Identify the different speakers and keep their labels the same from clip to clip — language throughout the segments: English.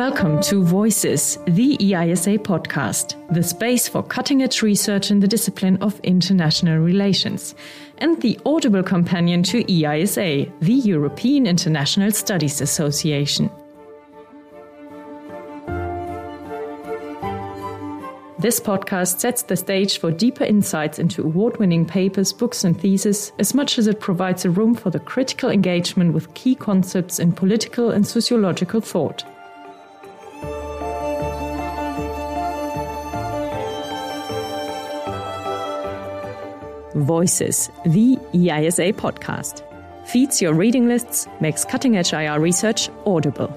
Speaker 1: Welcome to Voices, the EISA podcast, the space for cutting edge research in the discipline of international relations, and the audible companion to EISA, the European International Studies Association. This podcast sets the stage for deeper insights into award winning papers, books, and theses, as much as it provides a room for the critical engagement with key concepts in political and sociological thought. Voices, the EISA podcast, feeds your reading lists, makes cutting edge IR research audible.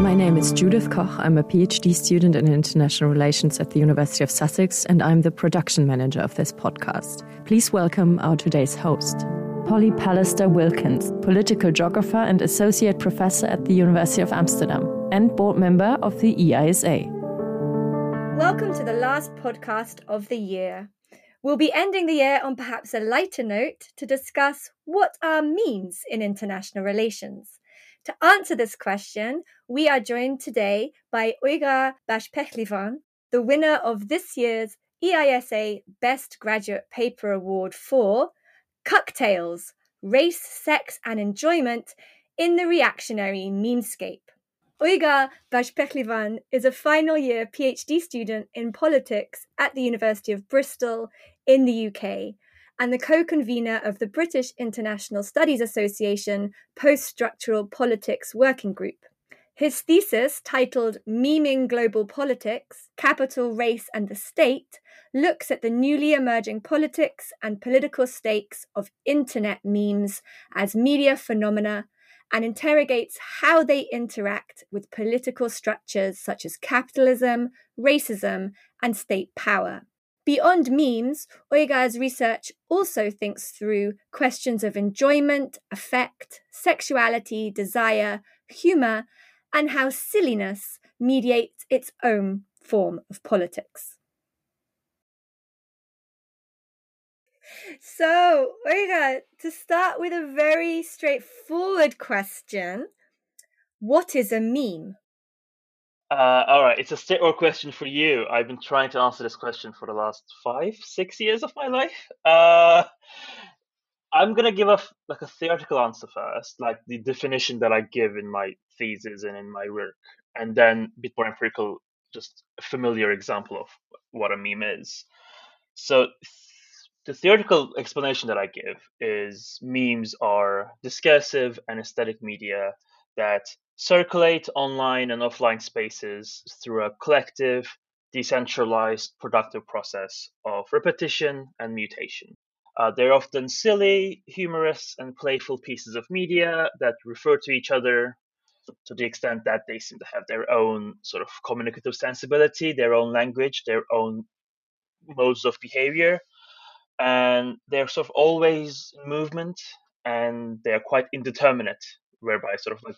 Speaker 1: My name is Judith Koch. I'm a PhD student in international relations at the University of Sussex, and I'm the production manager of this podcast. Please welcome our today's host, Polly Pallister-Wilkins, political geographer and associate professor at the University of Amsterdam, and board member of the EISA.
Speaker 2: Welcome to the last podcast of the year. We'll be ending the year on perhaps a lighter note to discuss what are memes in international relations. To answer this question, we are joined today by Uygar Başpehlivan, the winner of this year's EISA Best Graduate Paper Award for Cucktales, Race, Sex and Enjoyment in the Reactionary Memescape. Uygar Başpehlivan is a final year PhD student in politics at the University of Bristol in the UK and the co convenor of the British International Studies Association Post Structural Politics Working Group. His thesis, titled Meming Global Politics Capital, Race, and the State, looks at the newly emerging politics and political stakes of internet memes as media phenomena and interrogates how they interact with political structures such as capitalism, racism, and state power. Beyond memes, Uygar's research also thinks through questions of enjoyment, affect, sexuality, desire, humour, and how silliness mediates its own form of politics. So, Uygar, to start with a very straightforward question, what is a meme?
Speaker 3: Uh, all right, it's a straightforward question for you. I've been trying to answer this question for the last five, six years of my life. Uh, I'm gonna give a like a theoretical answer first, like the definition that I give in my thesis and in my work, and then bit more empirical, just a familiar example of what a meme is. So, the theoretical explanation that I give is memes are discursive and aesthetic media that circulate online and offline spaces through a collective, decentralized, productive process of repetition and mutation. Uh, they're often silly, humorous, and playful pieces of media that refer to each other to the extent that they seem to have their own sort of communicative sensibility, their own language, their own modes of behavior. And they're sort of always in movement and they're quite indeterminate, whereby sort of like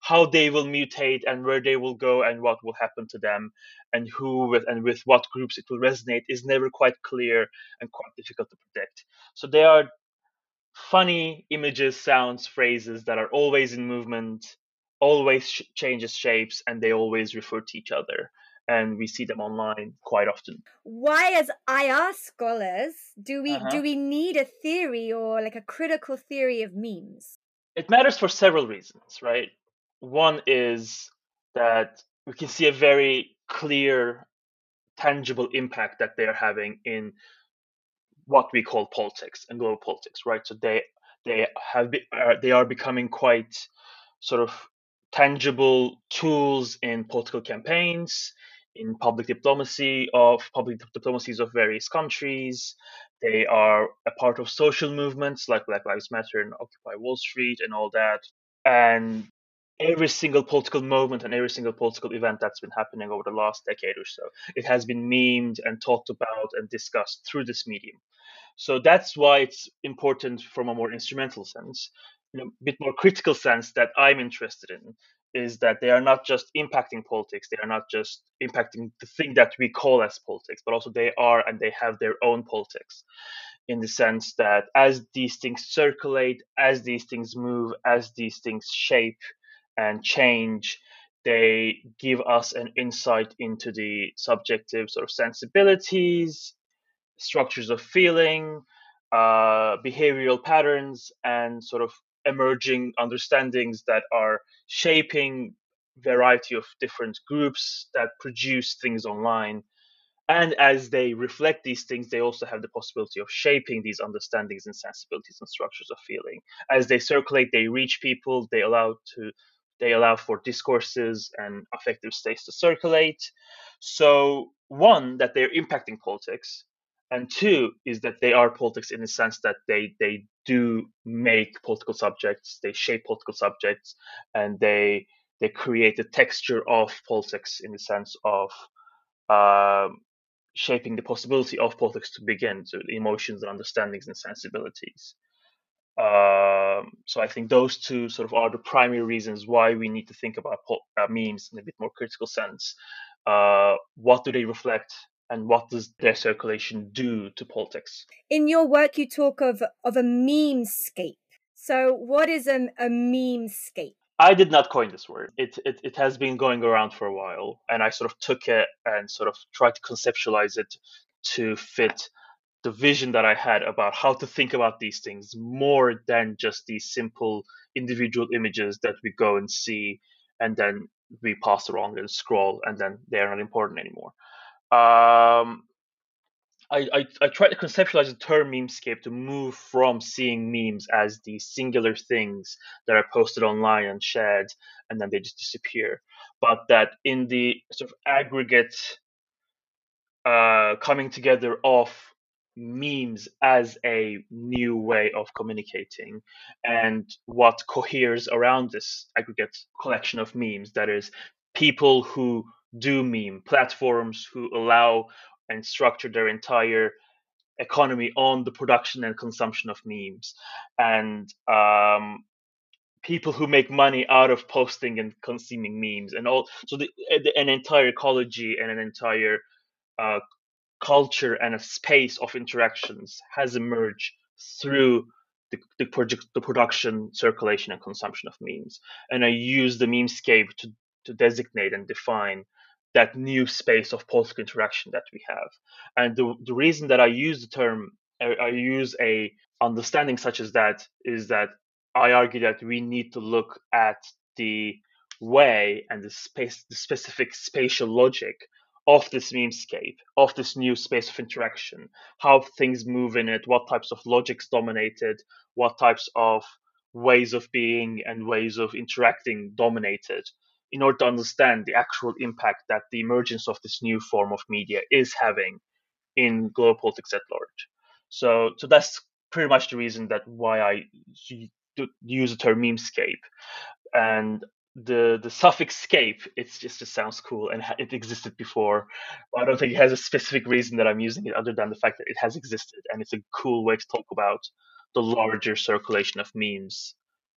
Speaker 3: how they will mutate and where they will go and what will happen to them and who with and with what groups it will resonate is never quite clear and quite difficult to predict. So they are funny images, sounds, phrases that are always in movement, always changes shapes, and they always refer to each other. And we see them online quite often.
Speaker 2: Why, as IR scholars, do we uh-huh. do we need a theory or like a critical theory of memes?
Speaker 3: It matters for several reasons, right? One is that we can see a very clear, tangible impact that they are having in what we call politics and global politics, right? So they they have be, uh, they are becoming quite sort of tangible tools in political campaigns, in public diplomacy of public diplomacies of various countries. They are a part of social movements like Black Lives Matter and Occupy Wall Street and all that. And every single political moment and every single political event that's been happening over the last decade or so. It has been memed and talked about and discussed through this medium. So that's why it's important from a more instrumental sense. In a bit more critical sense that I'm interested in is that they are not just impacting politics, they are not just impacting the thing that we call as politics, but also they are and they have their own politics. in the sense that as these things circulate, as these things move, as these things shape and change, they give us an insight into the subjective sort of sensibilities, structures of feeling, uh, behavioral patterns, and sort of emerging understandings that are shaping variety of different groups that produce things online. And as they reflect these things they also have the possibility of shaping these understandings and sensibilities and structures of feeling. As they circulate they reach people they allow to they allow for discourses and affective states to circulate. So one that they're impacting politics and two is that they are politics in the sense that they they do make political subjects they shape political subjects and they they create the texture of politics in the sense of um, shaping the possibility of politics to begin, so emotions and understandings and sensibilities. Um, so I think those two sort of are the primary reasons why we need to think about uh, memes in a bit more critical sense. Uh, what do they reflect, and what does their circulation do to politics?
Speaker 2: In your work, you talk of of a memescape. So, what is a, a memescape?
Speaker 3: I did not coin this word. It, it it has been going around for a while, and I sort of took it and sort of tried to conceptualize it to fit the vision that I had about how to think about these things more than just these simple individual images that we go and see and then we pass around and scroll and then they're not important anymore. Um, I, I, I try to conceptualize the term memescape to move from seeing memes as these singular things that are posted online and shared and then they just disappear, but that in the sort of aggregate uh, coming together of memes as a new way of communicating and what coheres around this aggregate collection of memes that is people who do meme platforms who allow and structure their entire economy on the production and consumption of memes. And um, people who make money out of posting and consuming memes and all so the, an entire ecology and an entire uh, culture and a space of interactions has emerged through the, the project the production circulation and consumption of memes. And i use the memescape to, to designate and define that new space of political interaction that we have. And the, the reason that I use the term, I, I use a understanding such as that is that I argue that we need to look at the way and the space, the specific spatial logic of this memescape, of this new space of interaction, how things move in it, what types of logics dominate it, what types of ways of being and ways of interacting dominated in order to understand the actual impact that the emergence of this new form of media is having in global politics at large. So, so that's pretty much the reason that why I use the term memescape. And the the suffix scape it's just it sounds cool and it existed before i don't think it has a specific reason that i'm using it other than the fact that it has existed and it's a cool way to talk about the larger circulation of memes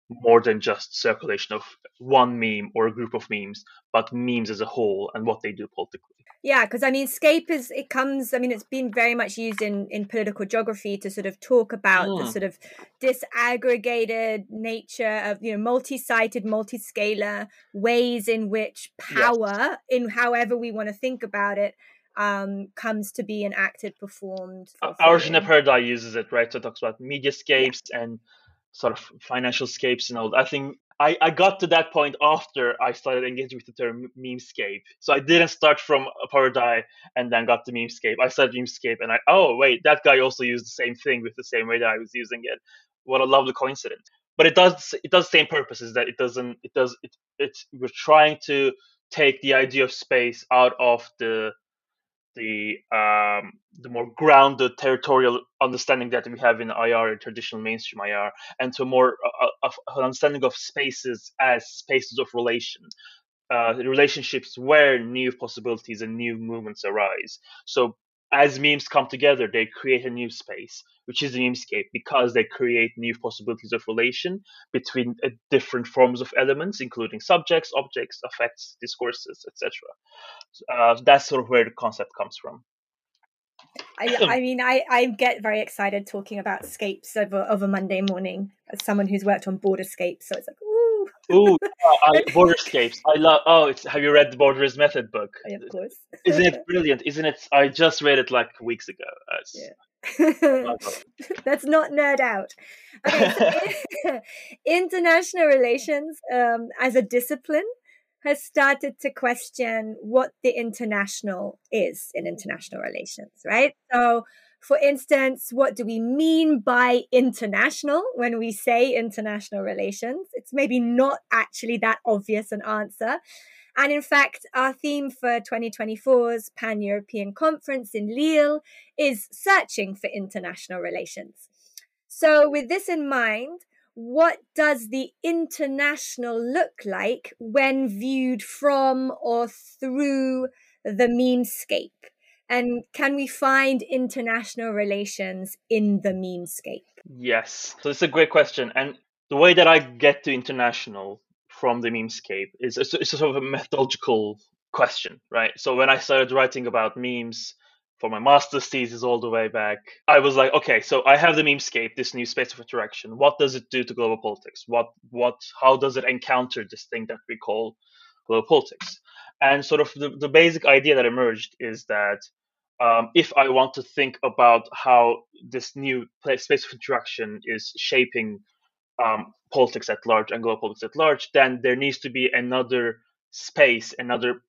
Speaker 3: more than just circulation of one meme or a group of memes, but memes as a whole and what they do politically.
Speaker 2: Yeah, because I mean, scape is it comes. I mean, it's been very much used in in political geography to sort of talk about mm. the hmm. sort of disaggregated nature of you know multi-sided, multi-scalar ways in which power, yes. in however we want to think about it, um, comes to be enacted, performed.
Speaker 3: Arjun Appadurai uses it, right? So it talks about mediascapes yeah. and sort of financial scapes and all. I think I, I got to that point after I started engaging with the term memescape. So I didn't start from Appadurai and then got to memescape. I started memescape and I oh wait that guy also used the same thing with the same way that I was using it. What a lovely coincidence. But it does it does the same purpose is that it doesn't it does it it's we're trying to take the idea of space out of the the um, the more grounded territorial understanding that we have in IR traditional mainstream IR, and to more uh, uh of understanding of spaces as spaces of relation, uh, relationships where new possibilities and new movements arise. So as memes come together, they create a new space, which is the memescape, because they create new possibilities of relation between uh, different forms of elements, including subjects, objects, effects, discourses, etc. Uh, that's sort of where the concept comes from.
Speaker 2: I, I mean, I, I get very excited talking about scapes over, a Monday morning as someone who's worked on borderscapes. So it's like, ooh.
Speaker 3: Uh, borderscapes. I love. Oh, it's, have you read the Border as Method book?
Speaker 2: I, of course.
Speaker 3: Isn't it brilliant? Isn't it? I just read it like weeks ago.
Speaker 2: yeah. Let's not nerd out. Okay, so international relations um, as a discipline has started to question what the international is in international relations, right? So, for instance, what do we mean by international when we say international relations? It's maybe not actually that obvious an answer. And in fact, our theme for 2024's Pan European Conference in Lille is searching for international relations. So, with this in mind, what does the international look like when viewed from or through the memescape? And can we find international relations in the memescape?
Speaker 3: Yes. So it's a great question. And the way that I get to international from the memescape is it's, a sort of a methodological question, right? So when I started writing about memes, for my master's thesis all the way back. I was like, okay, so I have the memescape, this new space of interaction. What does it do to global politics? What what how does it encounter this thing that we call global politics? And sort of the, the basic idea that emerged is that um, if I want to think about how this new space of interaction is shaping um, politics at large and global politics at large, then there needs to be another space, another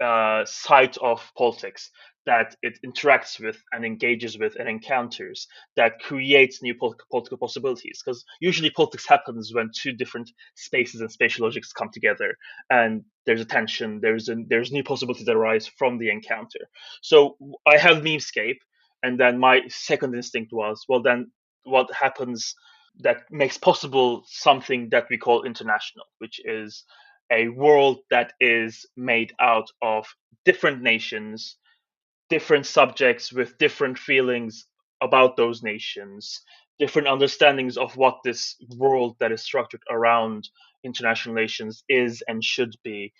Speaker 3: uh, site of politics that it interacts with and engages with and encounters that creates new political possibilities. Because usually politics happens when two different spaces and spatial logics come together and there's a tension there's a, there's new possibilities that arise from the encounter. So i have memescape and then my second instinct was well then what happens that makes possible something that we call international which is a world that is made out of different nations different subjects with different feelings about those nations, different understandings of what this world that is structured around international relations is and should be,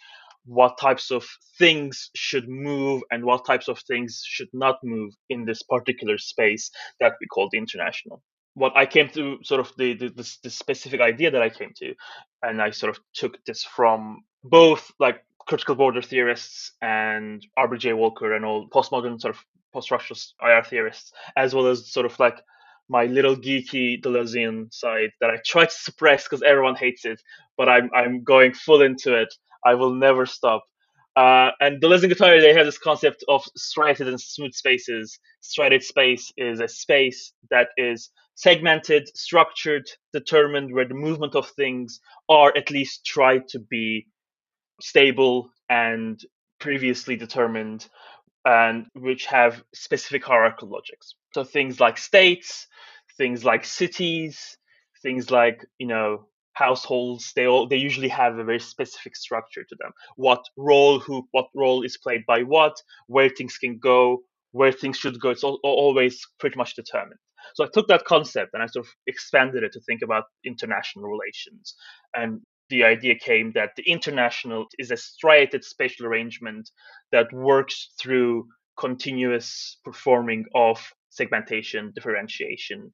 Speaker 3: what types of things should move and what types of things should not move in this particular space that we call the international. What I came to, sort of the, the, the, the specific idea that I came to, and I sort of took this from both like critical border theorists and R.B.J. Walker and all postmodern sort of post-structuralist IR theorists, as well as sort of like my little geeky Deleuzean side that I try to suppress because everyone hates it, but I'm I'm going full into it. I will never stop. Uh, and Deleuze and Guattari, they have this concept of striated and smooth spaces. Striated space is a space that is segmented, structured, determined, where the movement of things are at least tried to be stable and previously determined and which have specific hierarchical logics. So things like states, things like cities, things like, you know, households, they all they usually have a very specific structure to them. What role who what role is played by what, where things can go, where things should go. It's all, always pretty much determined. So I took that concept and I sort of expanded it to think about international relations and the idea came that the international is a striated spatial arrangement that works through continuous performing of segmentation, differentiation,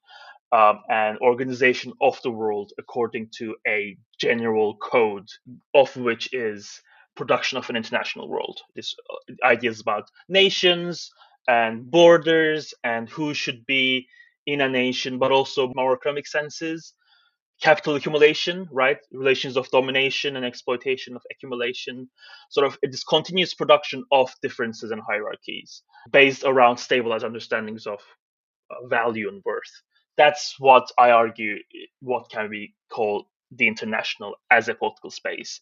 Speaker 3: um, and organization of the world according to a general code, of which is production of an international world. This uh, ideas about nations and borders and who should be in a nation, but also more economic senses capital accumulation, right? Relations of domination and exploitation of accumulation, sort of this continuous production of differences and hierarchies based around stabilized understandings of uh, value and worth. That's what I argue what can be called the international as a political space.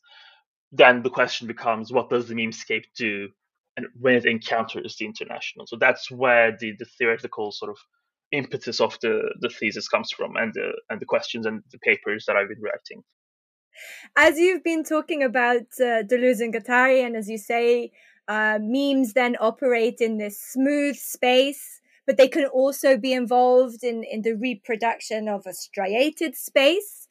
Speaker 3: Then the question becomes what does the memescape do and when it encounters the international? So that's where the, the theoretical sort of impetus of the, the thesis comes from and the, and the questions and the papers that I've been writing.
Speaker 2: As you've been talking about uh, Deleuze and Guattari, and as you say, uh, memes then operate in this smooth space, but they can also be involved in, in the reproduction of a striated space.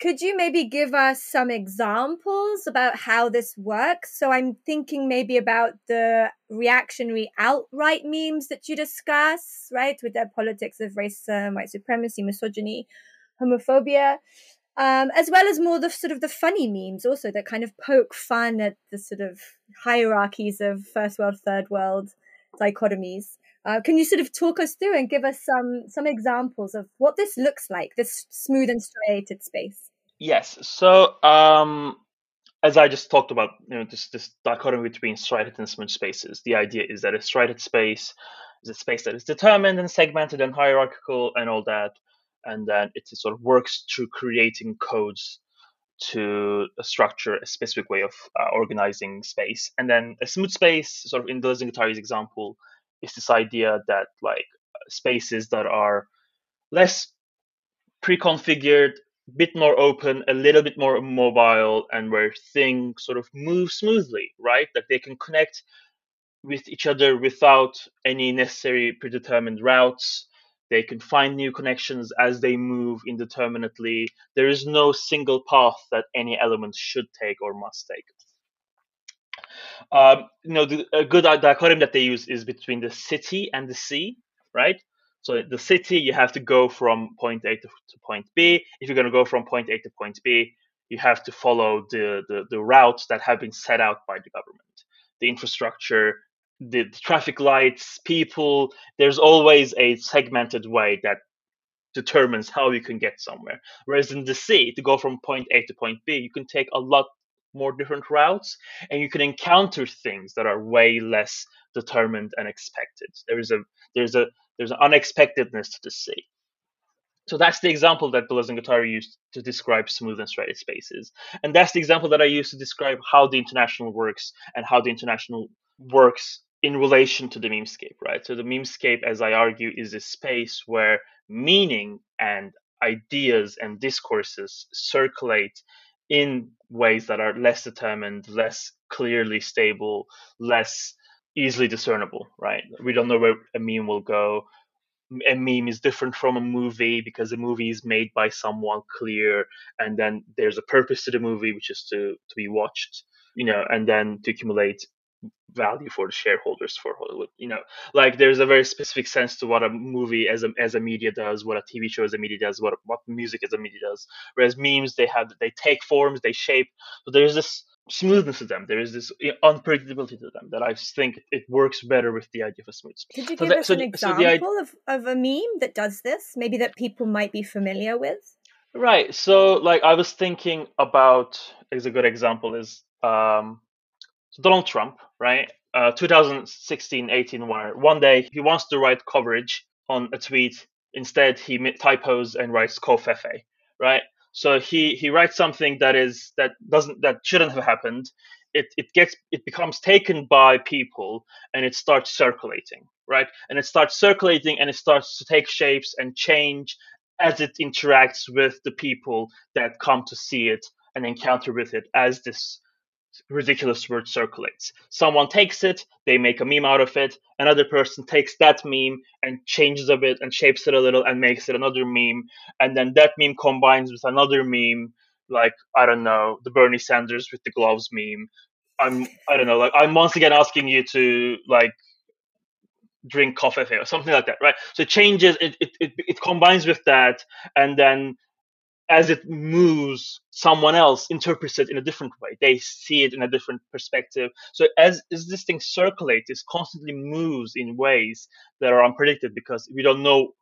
Speaker 2: Could you maybe give us some examples about how this works? So I'm thinking maybe about the reactionary outright memes that you discuss, right, with their politics of racism, white supremacy, misogyny, homophobia, um, as well as more the sort of the funny memes also that kind of poke fun at the sort of hierarchies of first world, third world dichotomies. Uh, can you sort of talk us through and give us some some examples of what this looks like, this smooth and striated space?
Speaker 3: Yes. So, um, as I just talked about, you know, this this dichotomy between striated and smooth spaces. The idea is that a striated space is a space that is determined and segmented and hierarchical and all that, and then it sort of works through creating codes to structure a specific way of uh, organizing space. And then a smooth space, sort of in Deleuze and example, is this idea that like spaces that are less pre-configured bit more open a little bit more mobile and where things sort of move smoothly right that they can connect with each other without any necessary predetermined routes they can find new connections as they move indeterminately there is no single path that any element should take or must take um, you know, the, a good dichotomy that they use is between the city and the sea, right? So the city, you have to go from point A to, to point B. If you're going to go from point A to point B, you have to follow the, the, the routes that have been set out by the government. The infrastructure, the, traffic lights, people, there's always a segmented way that determines how you can get somewhere. Whereas in the sea, to go from point A to point B, you can take a lot more different routes and you can encounter things that are way less determined and expected there's a there's a there's an unexpectedness to the sea so that's the example that Deleuze and Guattari used to describe smooth and straight spaces. And that's the example that I use to describe how the international works and how the international works in relation to the memescape, right? So the memescape, as I argue, is a space where meaning and ideas and discourses circulate in ways that are less determined, less clearly stable, less easily discernible, right? We don't know where a meme will go. A meme is different from a movie because a movie is made by someone clear, and then there's a purpose to the movie, which is to to be watched, you know, and then to accumulate value for the shareholders for Hollywood. You know, like there's a very specific sense to what a movie as a as a media does, what a TV show as a media does, what what music as a media does. Whereas memes, they have they take forms, they shape. So there's this smoothness to them. There is this unpredictability to them that I think it works better with the idea of a smooth.
Speaker 2: Could you give so us that, an so, example so of, of a meme that does this? Maybe that people might be familiar with.
Speaker 3: Right. So, like, I was thinking about is a good example is um, so Donald Trump, right? Uh, 2016 18 where one day he wants to write coverage on a tweet. Instead, he typos and writes covfefe, right? So he, he writes something that is that doesn't that shouldn't have happened. It, it gets it becomes taken by people and it starts circulating, right? And it starts circulating and it starts to take shapes and change as it interacts with the people that come to see it and encounter with it as this ridiculous word circulates. Someone takes it, they make a meme out of it. Another person takes that meme and changes a bit and shapes it a little and makes it another meme. And then that meme combines with another meme, like, I don't know, the Bernie Sanders with the gloves meme. I'm, I don't know, like, I'm once again asking you to, like, drink coffee or something like that, right? So it changes, it, it, it, it combines with that, and then as it moves, someone else interprets it in a different way. They see it in a different perspective. So as, as this thing circulates, it constantly moves in ways that are unpredicted because we don't know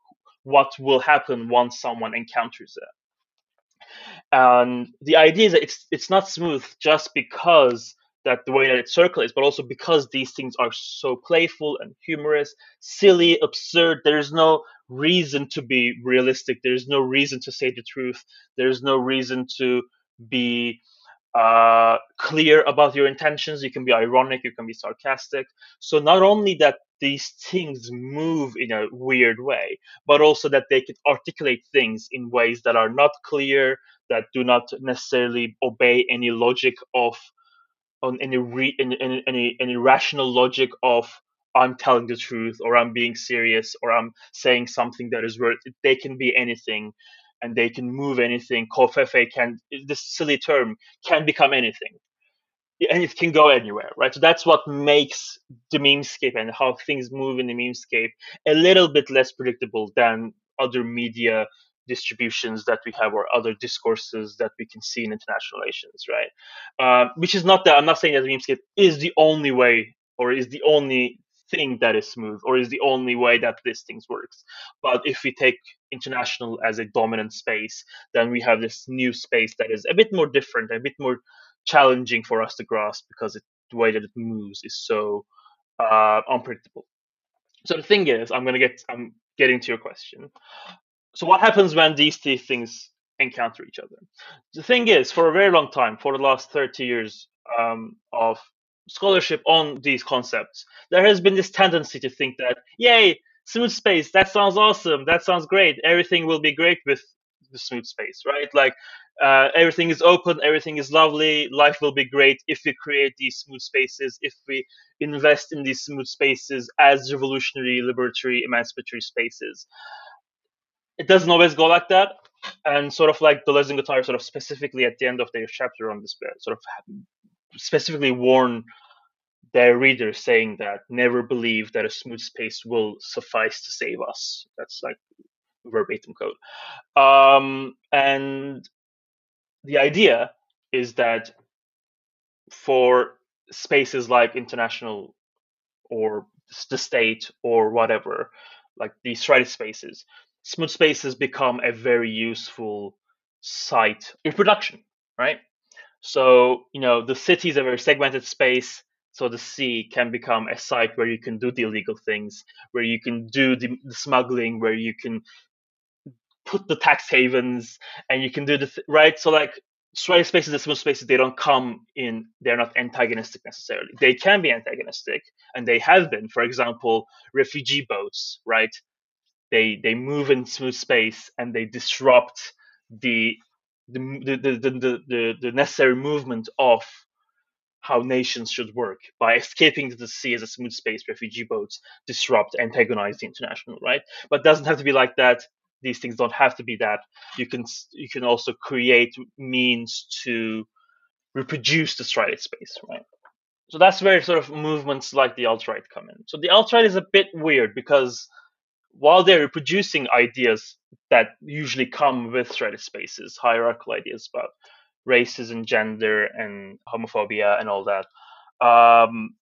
Speaker 3: what will happen once someone encounters it. And the idea is that it's it's not smooth just because that the way that it circulates, but also because these things are so playful and humorous, silly, absurd. There's no reason to be realistic. There's no reason to say the truth. There's no reason to be uh, clear about your intentions. You can be ironic. You can be sarcastic. So not only that these things move in a weird way, but also that they can articulate things in ways that are not clear, that do not necessarily obey any logic of on any re, any, any any rational logic of I'm telling the truth or I'm being serious or I'm saying something that is worth. They can be anything. and they can move anything. Covfefe can, this silly term, can become anything. And it can go anywhere, right? So that's what makes the memescape and how things move in the memescape a little bit less predictable than other media distributions that we have or other discourses that we can see in international relations, right? Uh, which is not that I'm not saying that memescape is the only way or is the only thing that is smooth or is the only way that this thing works. But if we take international as a dominant space, then we have this new space that is a bit more different, a bit more challenging for us to grasp because it, the way that it moves is so uh, unpredictable. So the thing is, I'm gonna get I'm getting to your question. So what happens when these two things encounter each other? The thing is, for a very long time, for the last 30 years um, of scholarship on these concepts, there has been this tendency to think that, yay, smooth space, that sounds awesome, that sounds great, everything will be great with the smooth space, right? Like uh, everything is open, everything is lovely, life will be great if we create these smooth spaces, if we invest in these smooth spaces as revolutionary, liberatory, emancipatory spaces. It doesn't always go like that. And sort of like Deleuze and Guattari sort of specifically at the end of their chapter on this, sort of specifically warn their readers saying that never believe that a smooth space will suffice to save us. That's like verbatim code. Um, and the idea is that for spaces like international or the state or whatever, like these striated spaces, smooth spaces become a very useful site reproduction, right? So, you know, the city is a very segmented space. So the sea can become a site where you can do the illegal things, where you can do the, the smuggling, where you can put the tax havens, and you can do the th- right. So like striated spaces and smooth spaces, they don't come in. They're not antagonistic necessarily. They can be antagonistic, and they have been. For example, refugee boats, right? They they move in smooth space and they disrupt the the, the, the, the, the necessary movement of how nations should work. By escaping to the sea as a smooth space refugee boats disrupt antagonize the international right? But doesn't have to be like that. These things don't have to be that. You can you can also create means to reproduce the striated space right? So that's where sort of movements like the alt-right come in. So the alt-right is a bit weird because while they're reproducing ideas that usually come with striated spaces, hierarchical ideas about races and gender, and homophobia, and all that. Um,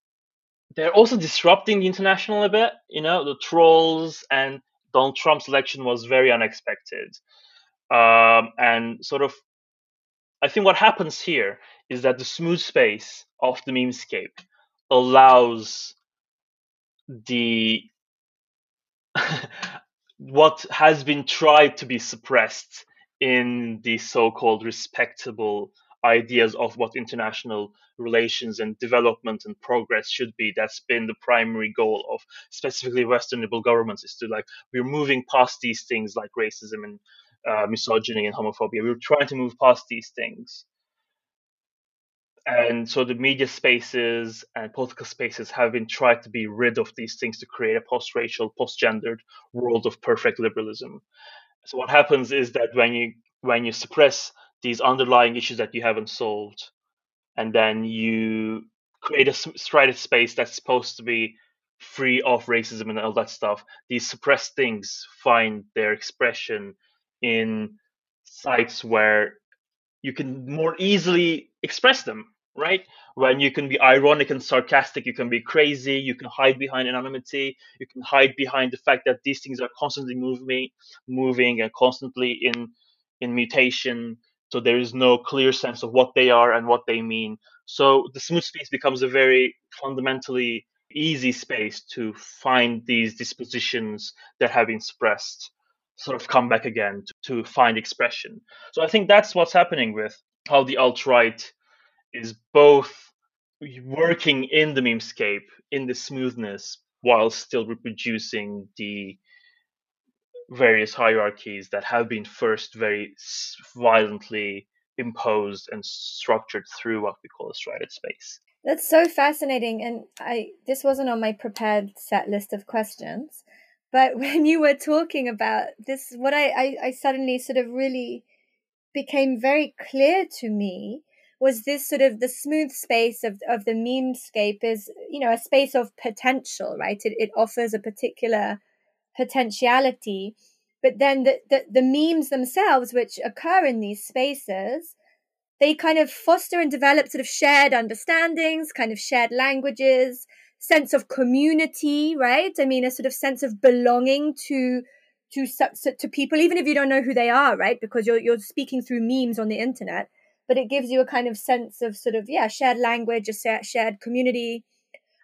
Speaker 3: they're also disrupting the international a bit. You know, the trolls and Donald Trump's election was very unexpected, um, and sort of. I think what happens here is that the smooth space of the memescape allows the what has been tried to be suppressed in the so-called respectable ideas of what international relations and development and progress should be. That's been the primary goal of specifically western liberal governments is to like we're moving past these things like racism and uh, misogyny and homophobia. We're trying to move past these things and so the media spaces and political spaces have been tried to be rid of these things to create a post-racial post-gendered world of perfect liberalism. So what happens is that when you when you suppress these underlying issues that you haven't solved and then you create a striated space that's supposed to be free of racism and all that stuff these suppressed things find their expression in sites where you can more easily express them, right? When you can be ironic and sarcastic, you can be crazy, you can hide behind anonymity, you can hide behind the fact that these things are constantly moving, moving and constantly in in mutation. So there is no clear sense of what they are and what they mean. So the smooth space becomes a very fundamentally easy space to find these dispositions that have been suppressed sort of come back again to, to find expression. So I think that's what's happening with how the alt right is both working in the memescape in the smoothness while still reproducing the various hierarchies that have been first very violently imposed and structured through what we call a striated space.
Speaker 2: That's so fascinating, and I this wasn't on my prepared set list of questions, But when you were talking about this, what I, I, I suddenly sort of really became very clear to me was this sort of the smooth space of, of the memescape is, you know, a space of potential, right? It, it offers a particular potentiality. But then the, the, the memes themselves, which occur in these spaces, they kind of foster and develop sort of shared understandings, kind of shared languages, sense of community, right? I mean, a sort of sense of belonging to to to people, even if you don't know who they are, right? Because you're you're speaking through memes on the internet, but it gives you a kind of sense of sort of yeah, shared language, a shared community.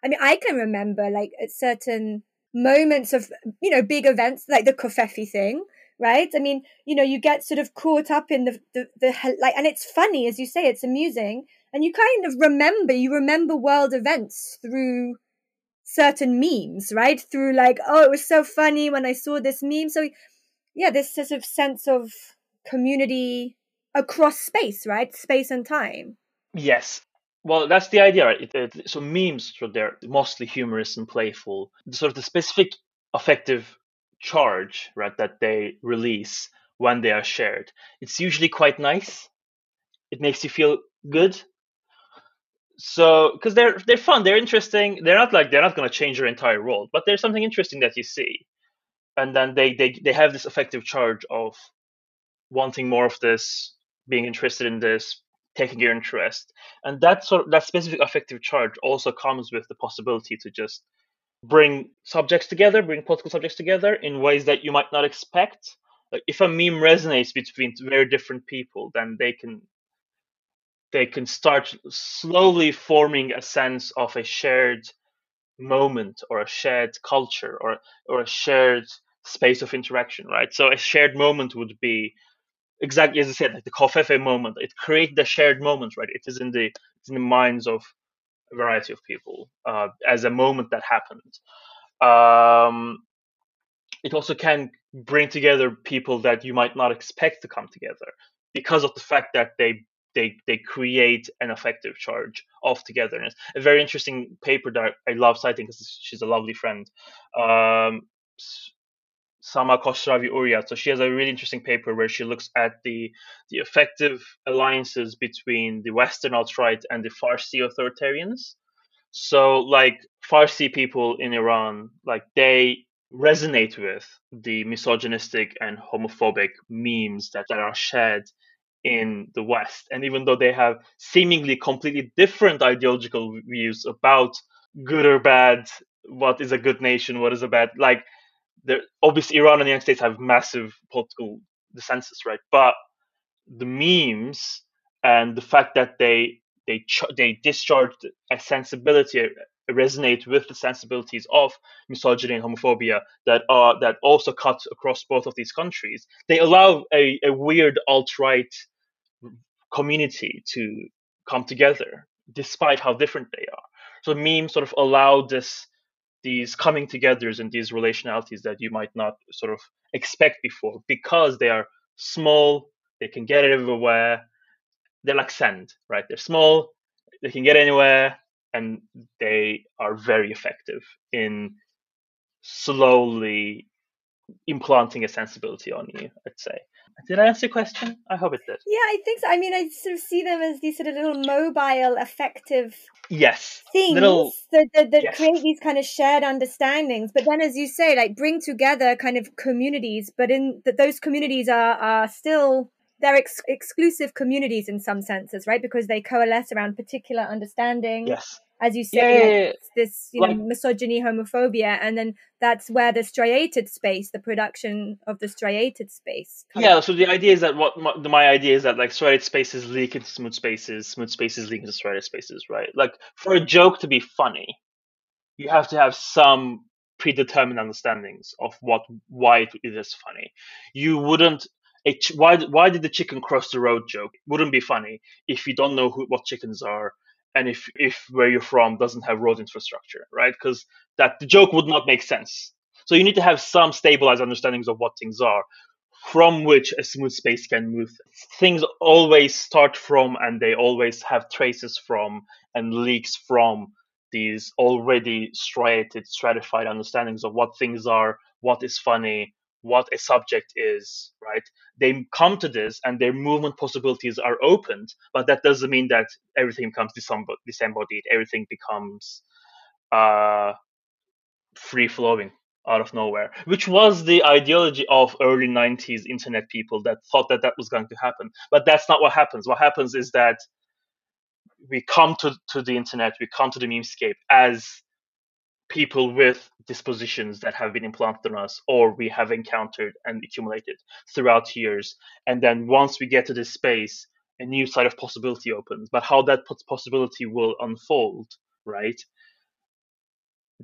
Speaker 2: I mean, I can remember like at certain moments of you know big events like the Covfefe thing right i mean you know you get sort of caught up in the, the the like and it's funny as you say it's amusing and you kind of remember you remember world events through certain memes right through like oh it was so funny when i saw this meme so yeah this sort of sense of community across space right space and time
Speaker 3: yes well, that's the idea, right? It, it, so memes, so they're mostly humorous and playful. Sort of the specific affective charge, right, that they release when they are shared. It's usually quite nice. It makes you feel good. So, because they're they're fun, they're interesting. They're not like they're not going to change your entire world, but there's something interesting that you see, and then they they they have this affective charge of wanting more of this, being interested in this, taking your interest. And that sort of, that specific affective charge also comes with the possibility to just bring subjects together, bring political subjects together in ways that you might not expect. Like if a meme resonates between very different people, then they can they can start slowly forming a sense of a shared moment or a shared culture or or a shared space of interaction, right? So a shared moment would be exactly as I said, like the Covfefe moment. It created a shared moment, right? It is in the in the minds of a variety of people uh, as a moment that happened. Um, it also can bring together people that you might not expect to come together because of the fact that they they they create an effective charge of togetherness. A very interesting paper that I love citing because she's a lovely friend. Um, Sama Khosravi Ooryad. So she has a really interesting paper where she looks at the the effective alliances between the Western alt-right and the Farsi authoritarians. So like Farsi people in Iran, like they resonate with the misogynistic and homophobic memes that, that are shared in the West. And even though they have seemingly completely different ideological views about good or bad, what is a good nation, what is a bad, like obviously Iran and the United States have massive political dissensus, right? But the memes and the fact that they they they discharged a sensibility resonate with the sensibilities of misogyny and homophobia that are that also cut across both of these countries. They allow a, a weird alt right community to come together despite how different they are. So memes sort of allow this these coming togethers and these relationalities that you might not sort of expect before because they are small, they can get everywhere. They're like sand, right? They're small, they can get anywhere, and they are very effective in slowly implanting a sensibility on you, I'd say. Did I answer your question? I hope it did.
Speaker 2: Yeah, I think so. I mean, I sort of see them as these sort of little mobile, effective
Speaker 3: yes
Speaker 2: things
Speaker 3: little,
Speaker 2: that, that, that
Speaker 3: yes.
Speaker 2: create these kind of shared understandings. But then, as you say, like bring together kind of communities, but in that those communities are are still they're ex- exclusive communities in some senses, right? Because they coalesce around particular understanding.
Speaker 3: Yes
Speaker 2: as you say,
Speaker 3: yeah,
Speaker 2: this you like, know misogyny, homophobia, and then that's where the striated space, the production of the striated space.
Speaker 3: Yeah. So the idea is that what my, my, idea is that like striated spaces leak into smooth spaces, smooth spaces leak into striated spaces, right? Like for a joke to be funny, you have to have some predetermined understandings of what why it is funny. You wouldn't. Ch- why why did the chicken cross the road joke wouldn't be funny if you don't know who, what chickens are and if if where you're from doesn't have road infrastructure, right? Because that the joke would not make sense. So you need to have some stabilized understandings of what things are, from which a smooth space can move. Things always start from, and they always have traces from and leaks from these already striated, stratified understandings of what things are, what is funny, what a subject is, right? They come to this and their movement possibilities are opened, but that doesn't mean that everything becomes disembodied, everything becomes uh, free flowing out of nowhere, which was the ideology of early 90s internet people that thought that that was going to happen. But that's not what happens. What happens is that we come to, to the internet, we come to the memescape as people with dispositions that have been implanted on us or we have encountered and accumulated throughout years. And then once we get to this space, a new side of possibility opens. But how that possibility will unfold, right?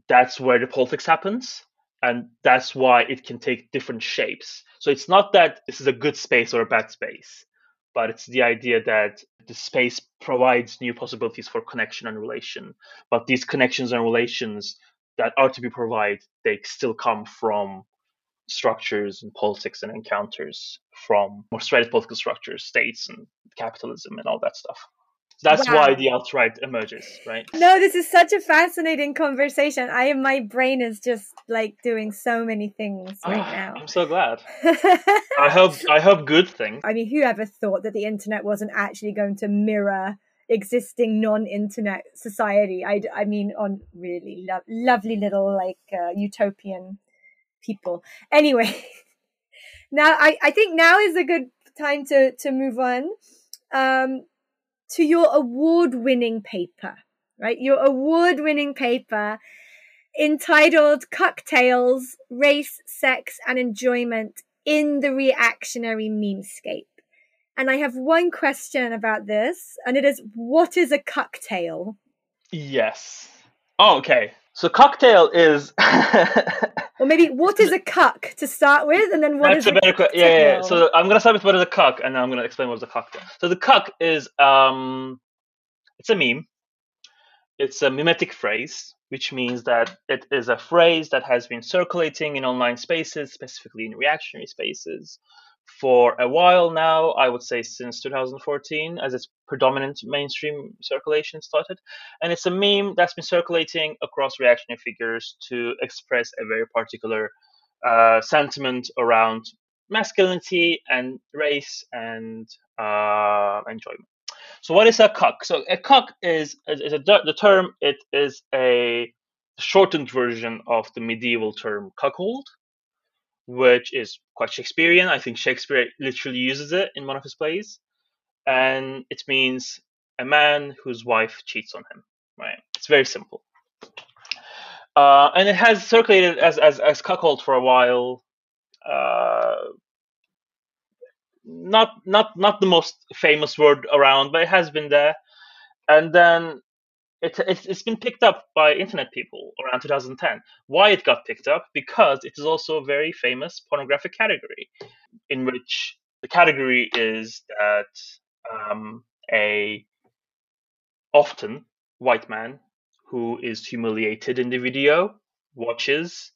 Speaker 3: That's where the politics happens. And that's why it can take different shapes. So it's not that this is a good space or a bad space, but it's the idea that the space provides new possibilities for connection and relation. But these connections and relations that are to be provided, they still come from structures and politics and encounters from more striated political structures, states and capitalism and all that stuff. That's wow. why the alt right emerges, right?
Speaker 2: No, this is such a fascinating conversation. I am my brain is just like doing so many things ah, right oh, now.
Speaker 3: I'm so glad. I hope I hope good things.
Speaker 2: I mean, whoever thought that the internet wasn't actually going to mirror existing non-internet society. I, I mean, on really lo- lovely little like uh, utopian people. Anyway, now I, I think now is a good time to to move on um, to your award-winning paper, right? Your award-winning paper entitled "Cucktales, Race, Sex, and Enjoyment in the Reactionary Memescape." And I have one question about this, and it is what is a cucktale?
Speaker 3: Yes. Oh, okay. So cucktale is
Speaker 2: well, maybe what is a cuck to start with, and then what That's is a better.
Speaker 3: Yeah, yeah, yeah, So I'm gonna start with what is a cuck, and then I'm gonna explain what is a cucktale. So the cuck is um it's a meme. It's a memetic phrase, which means that it is a phrase that has been circulating in online spaces, specifically in reactionary spaces, for a while now. I would say since 2014, as its predominant mainstream circulation started. And it's a meme that's been circulating across reactionary figures to express a very particular uh, sentiment around masculinity and race and uh, enjoyment. So, what is a cuck? So, a cuck is, is a, the term. It is a shortened version of the medieval term cuckold, which is quite Shakespearean. I think Shakespeare literally uses it in one of his plays, and it means a man whose wife cheats on him. Right? It's very simple, uh, and it has circulated as as as cuckold for a while. Uh, not not not the most famous word around, but it has been there. And then it, it's, it's been picked up by internet people around 2010. Why it got picked up? Because it is also a very famous pornographic category, in which the category is that um, a often white man who is humiliated in the video watches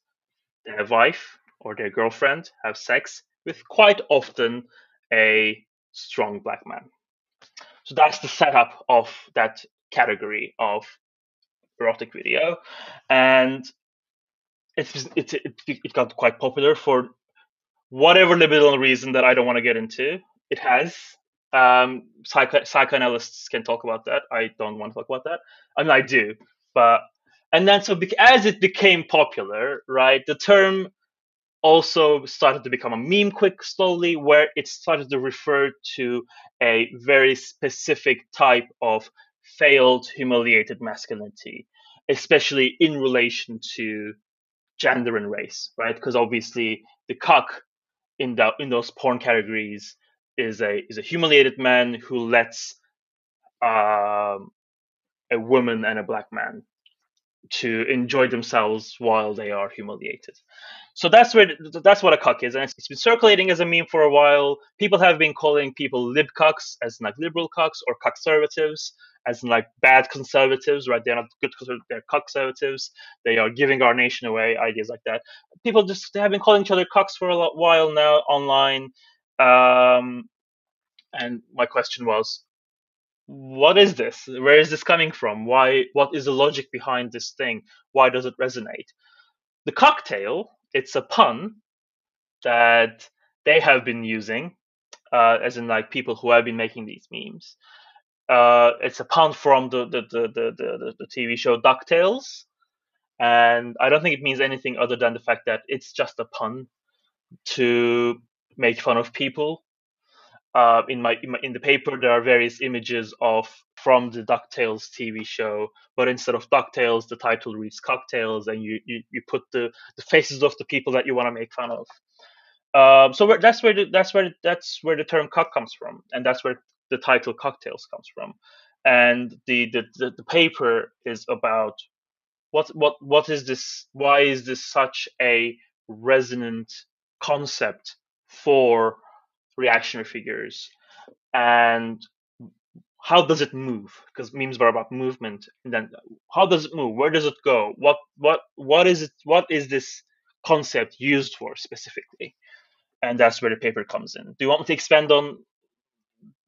Speaker 3: their wife or their girlfriend have sex with quite often a strong black man. So that's the setup of that category of erotic video, and it's it, it, it got quite popular for whatever libidinal reason that I don't want to get into. It has. Um, psycho- psychoanalysts can talk about that. I don't want to talk about that. I mean, I do, but and then so as it became popular, right, the term also started to become a meme quick slowly, where it started to refer to a very specific type of failed, humiliated masculinity, especially in relation to gender and race, right? Because obviously the cuck in the in those porn categories is a is a humiliated man who lets um, a woman and a black man to enjoy themselves while they are humiliated. So that's where that's what a cuck is, and it's, been circulating as a meme for a while. People have been calling people lib cucks as like liberal cucks or cuckservatives, as in like bad conservatives, right? They're not good they're conservatives. They are giving our nation away, ideas like that. People just have been calling each other cucks for a while now online. Um, and my question was, what is this? Where is this coming from? Why? What is the logic behind this thing? Why does it resonate? The cucktale, it's a pun that they have been using, uh, as in like people who have been making these memes. Uh, it's a pun from the the, the, the, the, the TV show DuckTales. And I don't think it means anything other than the fact that it's just a pun to make fun of people uh, in, my, in, my, in the paper there are various images of from the Ducktales TV show, but instead of Ducktales, the title reads Cucktales, and you you, you put the, the faces of the people that you want to make fun of. Um, so that's where the, that's where that's where the term cuck comes from, and that's where the title Cucktales comes from. And the the, the, the paper is about what what what is this? Why is this such a resonant concept for reactionary figures? And how does it move? Because memes are about movement. And then how does it move? Where does it go? What what what is it what is this concept used for specifically? And that's where the paper comes in. Do you want me to expand on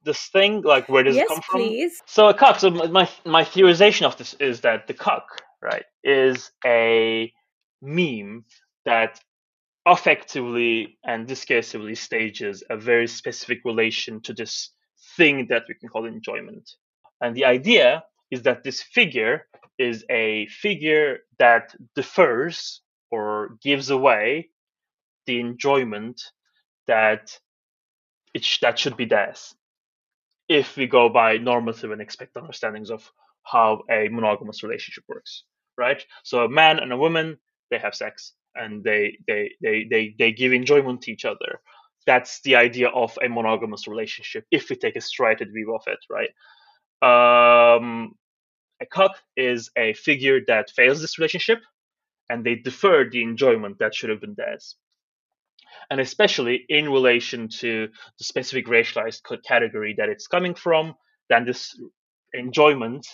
Speaker 3: this thing like where does
Speaker 2: yes,
Speaker 3: it come from
Speaker 2: please.
Speaker 3: so a cuck so my my theorization of this is that the cuck right is a meme that affectively and discursively stages a very specific relation to this thing that we can call enjoyment. And the idea is that this figure is a figure that defers or gives away the enjoyment that it sh- that should be theirs if we go by normative and expected understandings of how a monogamous relationship works right? So a man and a woman they have sex and they they they they, they give enjoyment to each other. That's the idea of a monogamous relationship if we take a striated view of it right? Um, a cuck is a figure that fails this relationship and they defer the enjoyment that should have been theirs and especially in relation to the specific racialized category that it's coming from then this enjoyment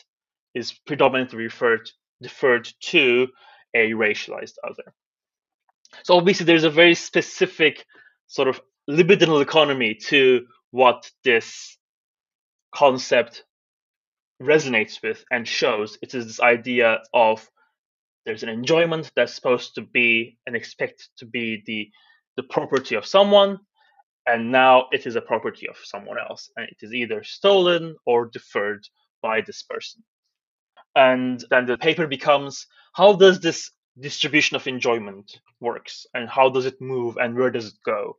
Speaker 3: is predominantly referred deferred to a racialized other so obviously, there's a very specific sort of libidinal economy to what this concept resonates with and shows. It is this idea of there's an enjoyment that's supposed to be and expect to be the the property of someone, and now it is a property of someone else, and it is either stolen or deferred by this person. And then the paper becomes how does this distribution of enjoyment works and how does it move and where does it go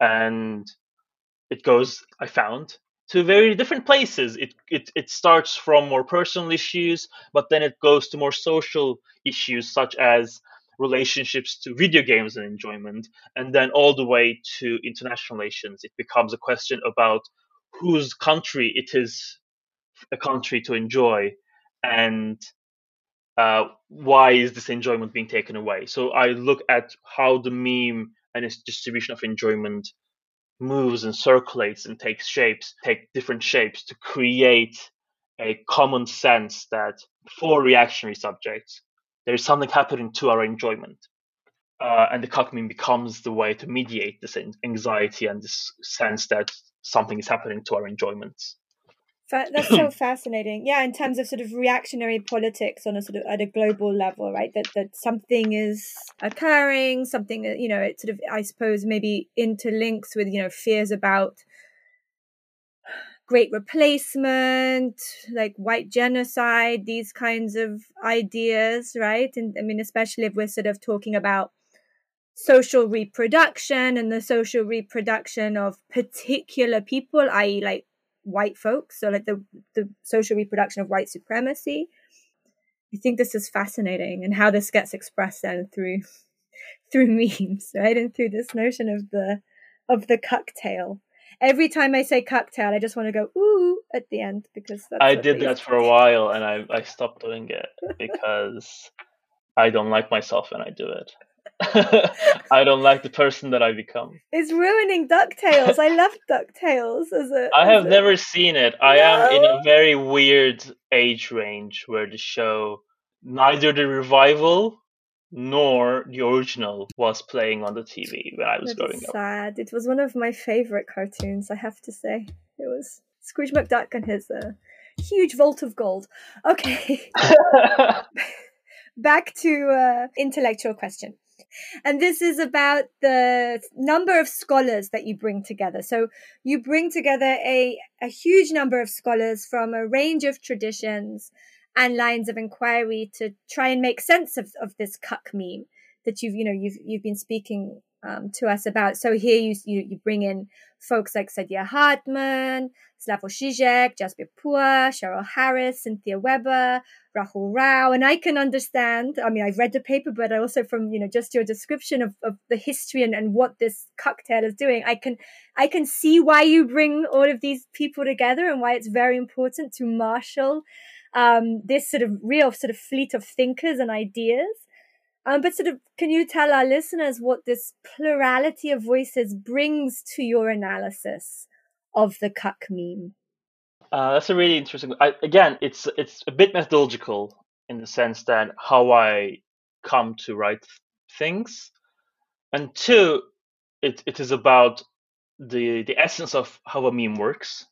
Speaker 3: and it goes i found to very different places it, it it starts from more personal issues but then it goes to more social issues such as relationships to video games and enjoyment and then all the way to international relations it becomes a question about whose country it is a country to enjoy and uh, why is this enjoyment being taken away? So I look at how the meme and its distribution of enjoyment moves and circulates and takes shapes, take different shapes to create a common sense that for reactionary subjects, there is something happening to our enjoyment. Uh, and the cuck becomes the way to mediate this anxiety and this sense that something is happening to our enjoyments.
Speaker 2: That's so fascinating. Yeah, in terms of sort of reactionary politics on a sort of at a global level, right? That that something is occurring, something you know, it sort of I suppose maybe interlinks with you know fears about great replacement, like white genocide, these kinds of ideas, right? And I mean, especially if we're sort of talking about social reproduction and the social reproduction of particular people, i.e., like white folks, so like the the social reproduction of white supremacy. I think this is fascinating and how this gets expressed then through through memes, right? And through this notion of the of the cucktale. Every time I say cocktail, I just want to go ooh at the end because
Speaker 3: I did that for a while and I I stopped doing it because I don't like myself when I do it. I don't like the person that I become.
Speaker 2: It's ruining DuckTales. I love DuckTales as a.
Speaker 3: I have
Speaker 2: a...
Speaker 3: never seen it. I no? am in a very weird age range where the show, neither the revival nor the original, was playing on the TV when I was
Speaker 2: that
Speaker 3: growing up.
Speaker 2: Sad. It was one of my favorite cartoons. I have to say, it was Scrooge McDuck and his uh, huge vault of gold. Okay. Back to uh, intellectual question. And this is about the number of scholars that you bring together. So you bring together a, a huge number of scholars from a range of traditions and lines of inquiry to try and make sense of, of this cuck meme that you've, you know, you've, you've been speaking um, to us about. So here you, you, you bring in folks like Saidiya Hartman, Slavoj Žižek, Jasbir Puar, Cheryl Harris, Cynthia Weber, Rahul Rao. And I can understand, I mean, I've read the paper, but also from, you know, just your description of, of the history and, and what this cucktale is doing, I can, I can see why you bring all of these people together and why it's very important to marshal um, this sort of real sort of fleet of thinkers and ideas. Um, but sort of, can you tell our listeners what this plurality of voices brings to your analysis of the cuck meme?
Speaker 3: Uh, that's a really interesting. I, again, it's it's a bit methodological in the sense that how I come to write things, and two, it, it is about the the essence of how a meme works,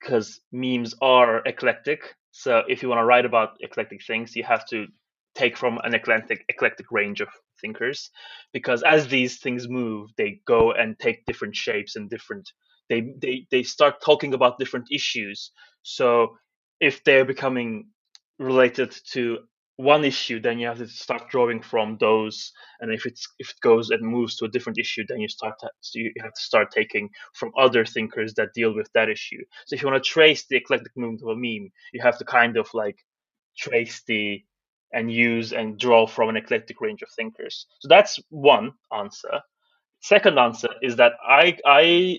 Speaker 3: because memes are eclectic. So if you want to write about eclectic things, you have to take from an eclectic eclectic range of thinkers, because as these things move, they go and take different shapes and different they they they start talking about different issues. So if they're becoming related to one issue, then you have to start drawing from those. And if it's if it goes and moves to a different issue, then you start to, you have to start taking from other thinkers that deal with that issue. So if you want to trace the eclectic movement of a meme, you have to kind of like trace the and use and draw from an eclectic range of thinkers. So that's one answer. Second answer is that I I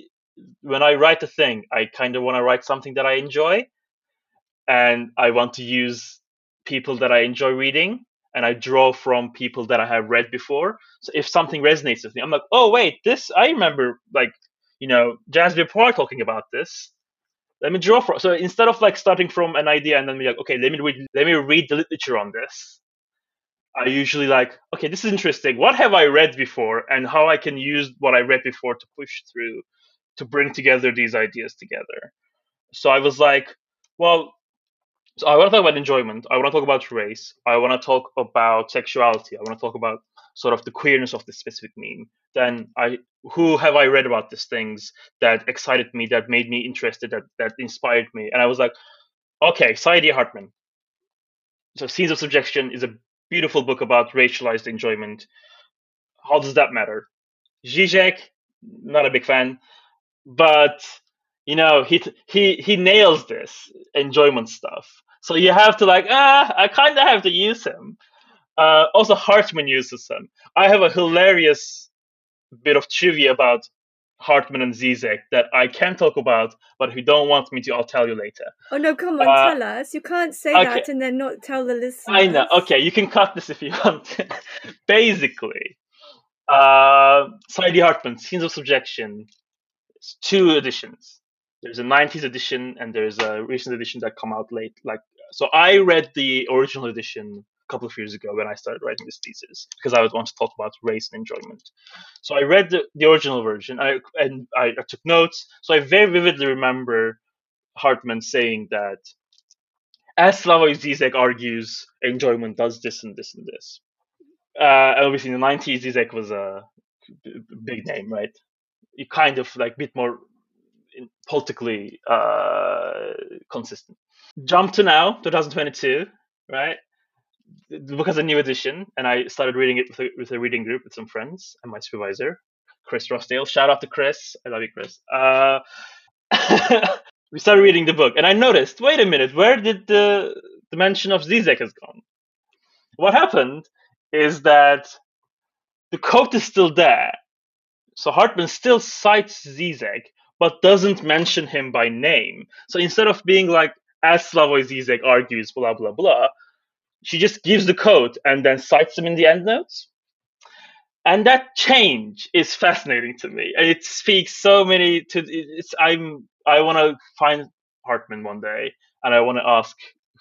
Speaker 3: when I write a thing, I kind of want to write something that I enjoy, and I want to use people that I enjoy reading, and I draw from people that I have read before. So if something resonates with me, I'm like, oh wait, this I remember, like you know, Jasbir Puar talking about this. Let me draw from. So instead of like starting from an idea and then be like, okay, let me read, let me read the literature on this. I usually like, okay, this is interesting. What have I read before, and how I can use what I read before to push through to bring together these ideas together. So I was like, well, so I want to talk about enjoyment. I want to talk about race. I want to talk about sexuality. I want to talk about sort of the queerness of the specific meme. Then I, who have I read about these things that excited me, that made me interested, that that inspired me? And I was like, okay, Saidiya Hartman. So Scenes of Subjection is a beautiful book about racialized enjoyment. How does that matter? Zizek, not a big fan but you know he he he nails this enjoyment stuff. So you have to like ah, I kind of have to use him. Uh, also, Hartman uses him. I have a hilarious bit of trivia about Hartman and Zizek that I can talk about, but if you don't want me to, I'll tell you later.
Speaker 2: Oh no, come on, uh, tell us. You can't say okay. that and then not tell the listeners.
Speaker 3: I know. Okay, you can cut this if you want. Basically, uh, Saidiya Hartman, Scenes of Subjection, two editions. There's a 90s edition and there's a recent edition that come out late. Like so, I read the original edition a couple of years ago when I started writing this thesis because I would want to talk about race and enjoyment. So I read the, the original version I, and I, I took notes. So I very vividly remember Hartman saying that as Slavoj Zizek argues, enjoyment does this and this and this. Uh, obviously, in the 90s, Zizek was a big name, right? you kind of like bit more politically uh, consistent. Jump to now, 2022, right? The book has a new edition, and I started reading it with a, with a reading group with some friends and my supervisor, Chris Rossdale. Shout out to Chris. I love you, Chris. Uh, we started reading the book, and I noticed, wait a minute, where did the, the mention of Zizek has gone? What happened is that the quote is still there, so Hartman still cites Zizek, but doesn't mention him by name. So instead of being like, as Slavoj Zizek argues, blah, blah, blah, she just gives the code and then cites him in the endnotes. And that change is fascinating to me. And it speaks so many to it's I'm I wanna find Hartman one day and I wanna ask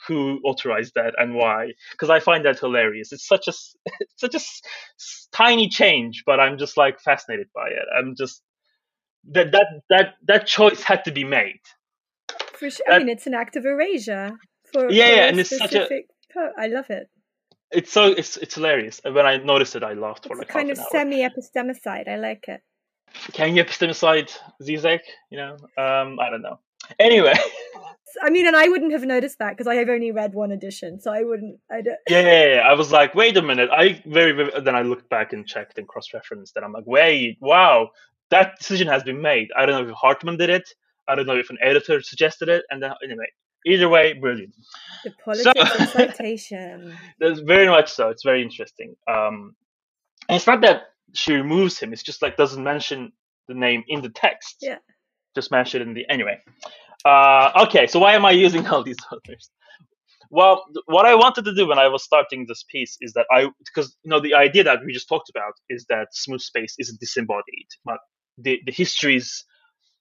Speaker 3: who authorized that and why because i find that hilarious it's such a it's such a tiny change but i'm just like fascinated by it i'm just that that that that choice had to be made
Speaker 2: For sure. I mean, it's an act of erasure. For,
Speaker 3: yeah,
Speaker 2: for
Speaker 3: yeah,
Speaker 2: a
Speaker 3: and it's such a.
Speaker 2: po- I love it.
Speaker 3: It's so it's it's hilarious. When I noticed it, I laughed for
Speaker 2: It's a
Speaker 3: like
Speaker 2: kind of semi-epistemicide. I like it.
Speaker 3: Can you epistemicide Zizek? You know, um, I don't know. Anyway,
Speaker 2: I mean, and I wouldn't have noticed that because I have only read one edition, so I wouldn't. I don't.
Speaker 3: yeah, yeah, yeah, I was like, wait a minute. I very, very then I looked back and checked and cross-referenced, and I'm like, wait, wow, that decision has been made. I don't know if Hartman did it. I don't know if an editor suggested it, and then anyway, either way, brilliant.
Speaker 2: The politics of citation.
Speaker 3: There's very much so. It's very interesting. Um, and it's not that she removes him. It's just like doesn't mention the name in the text.
Speaker 2: Yeah.
Speaker 3: Just mention it in the anyway. Uh, okay, so why am I using all these authors? Well, th- what I wanted to do when I was starting this piece is that I, because you know, the idea that we just talked about is that smooth space isn't disembodied, but the the histories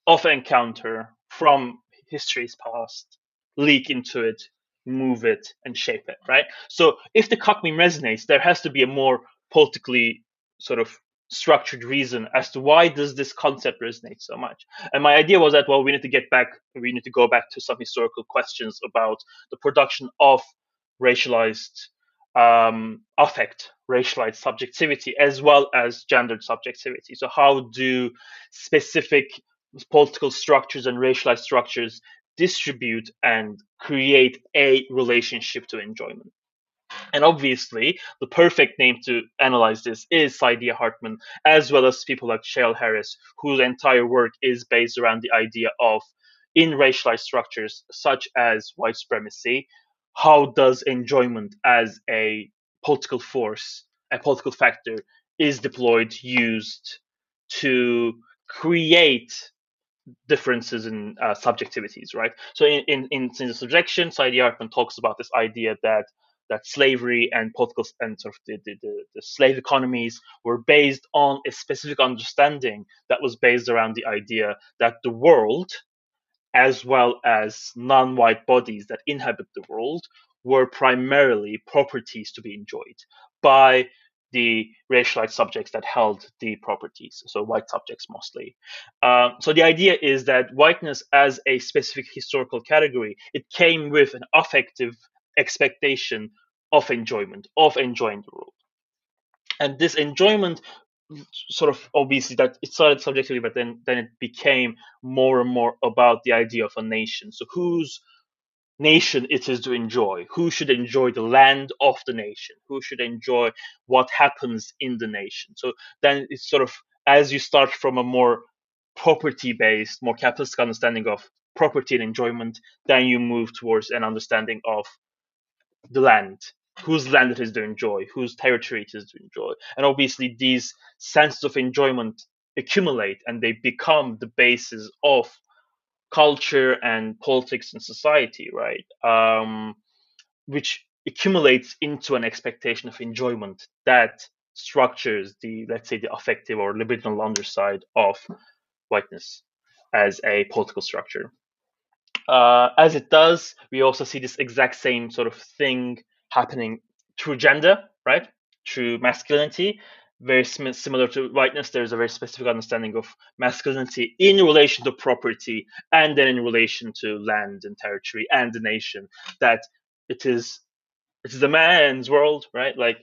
Speaker 3: of encounter from history's past leak into it, move it, and shape it, right? So if the cuck meme resonates, there has to be a more politically sort of structured reason as to why does this concept resonate so much. And my idea was that well, we need to get back, we need to go back to some historical questions about the production of racialized um, affect, racialized subjectivity, as well as gendered subjectivity. So how do specific political structures and racialized structures distribute and create a relationship to enjoyment. And obviously, the perfect name to analyze this is Saidiya Hartman, as well as people like Cheryl Harris, whose entire work is based around the idea of in racialized structures such as white supremacy, how does enjoyment as a political force, a political factor, is deployed, used to create differences in uh, subjectivities, right? So in, in, in, in the subjection, Saidiya Hartman talks about this idea that that slavery and political and sort of the, the, the, the slave economies were based on a specific understanding that was based around the idea that the world, as well as non-white bodies that inhabit the world, were primarily properties to be enjoyed by the racialized subjects that held the properties, so white subjects mostly. Um, so the idea is that whiteness as a specific historical category, it came with an affective expectation of enjoyment, of enjoying the world. And this enjoyment sort of obviously that it started subjectively, but then then it became more and more about the idea of a nation. So whose nation it is to enjoy, who should enjoy the land of the nation, who should enjoy what happens in the nation. So then it's sort of as you start from a more property based, more capitalist understanding of property and enjoyment, then you move towards an understanding of the land, whose land it is to enjoy, whose territory it is to enjoy. And obviously these senses of enjoyment accumulate and they become the basis of culture and politics and society, right? Um, which accumulates into an expectation of enjoyment that structures the, let's say, the affective or libidinal underside of whiteness as a political structure. Uh, as it does, we also see this exact same sort of thing happening through gender, right? Through masculinity, very sim- similar to whiteness. There's a very specific understanding of masculinity in relation to property, and then in relation to land and territory and the nation. That it is, it is a man's world, right? Like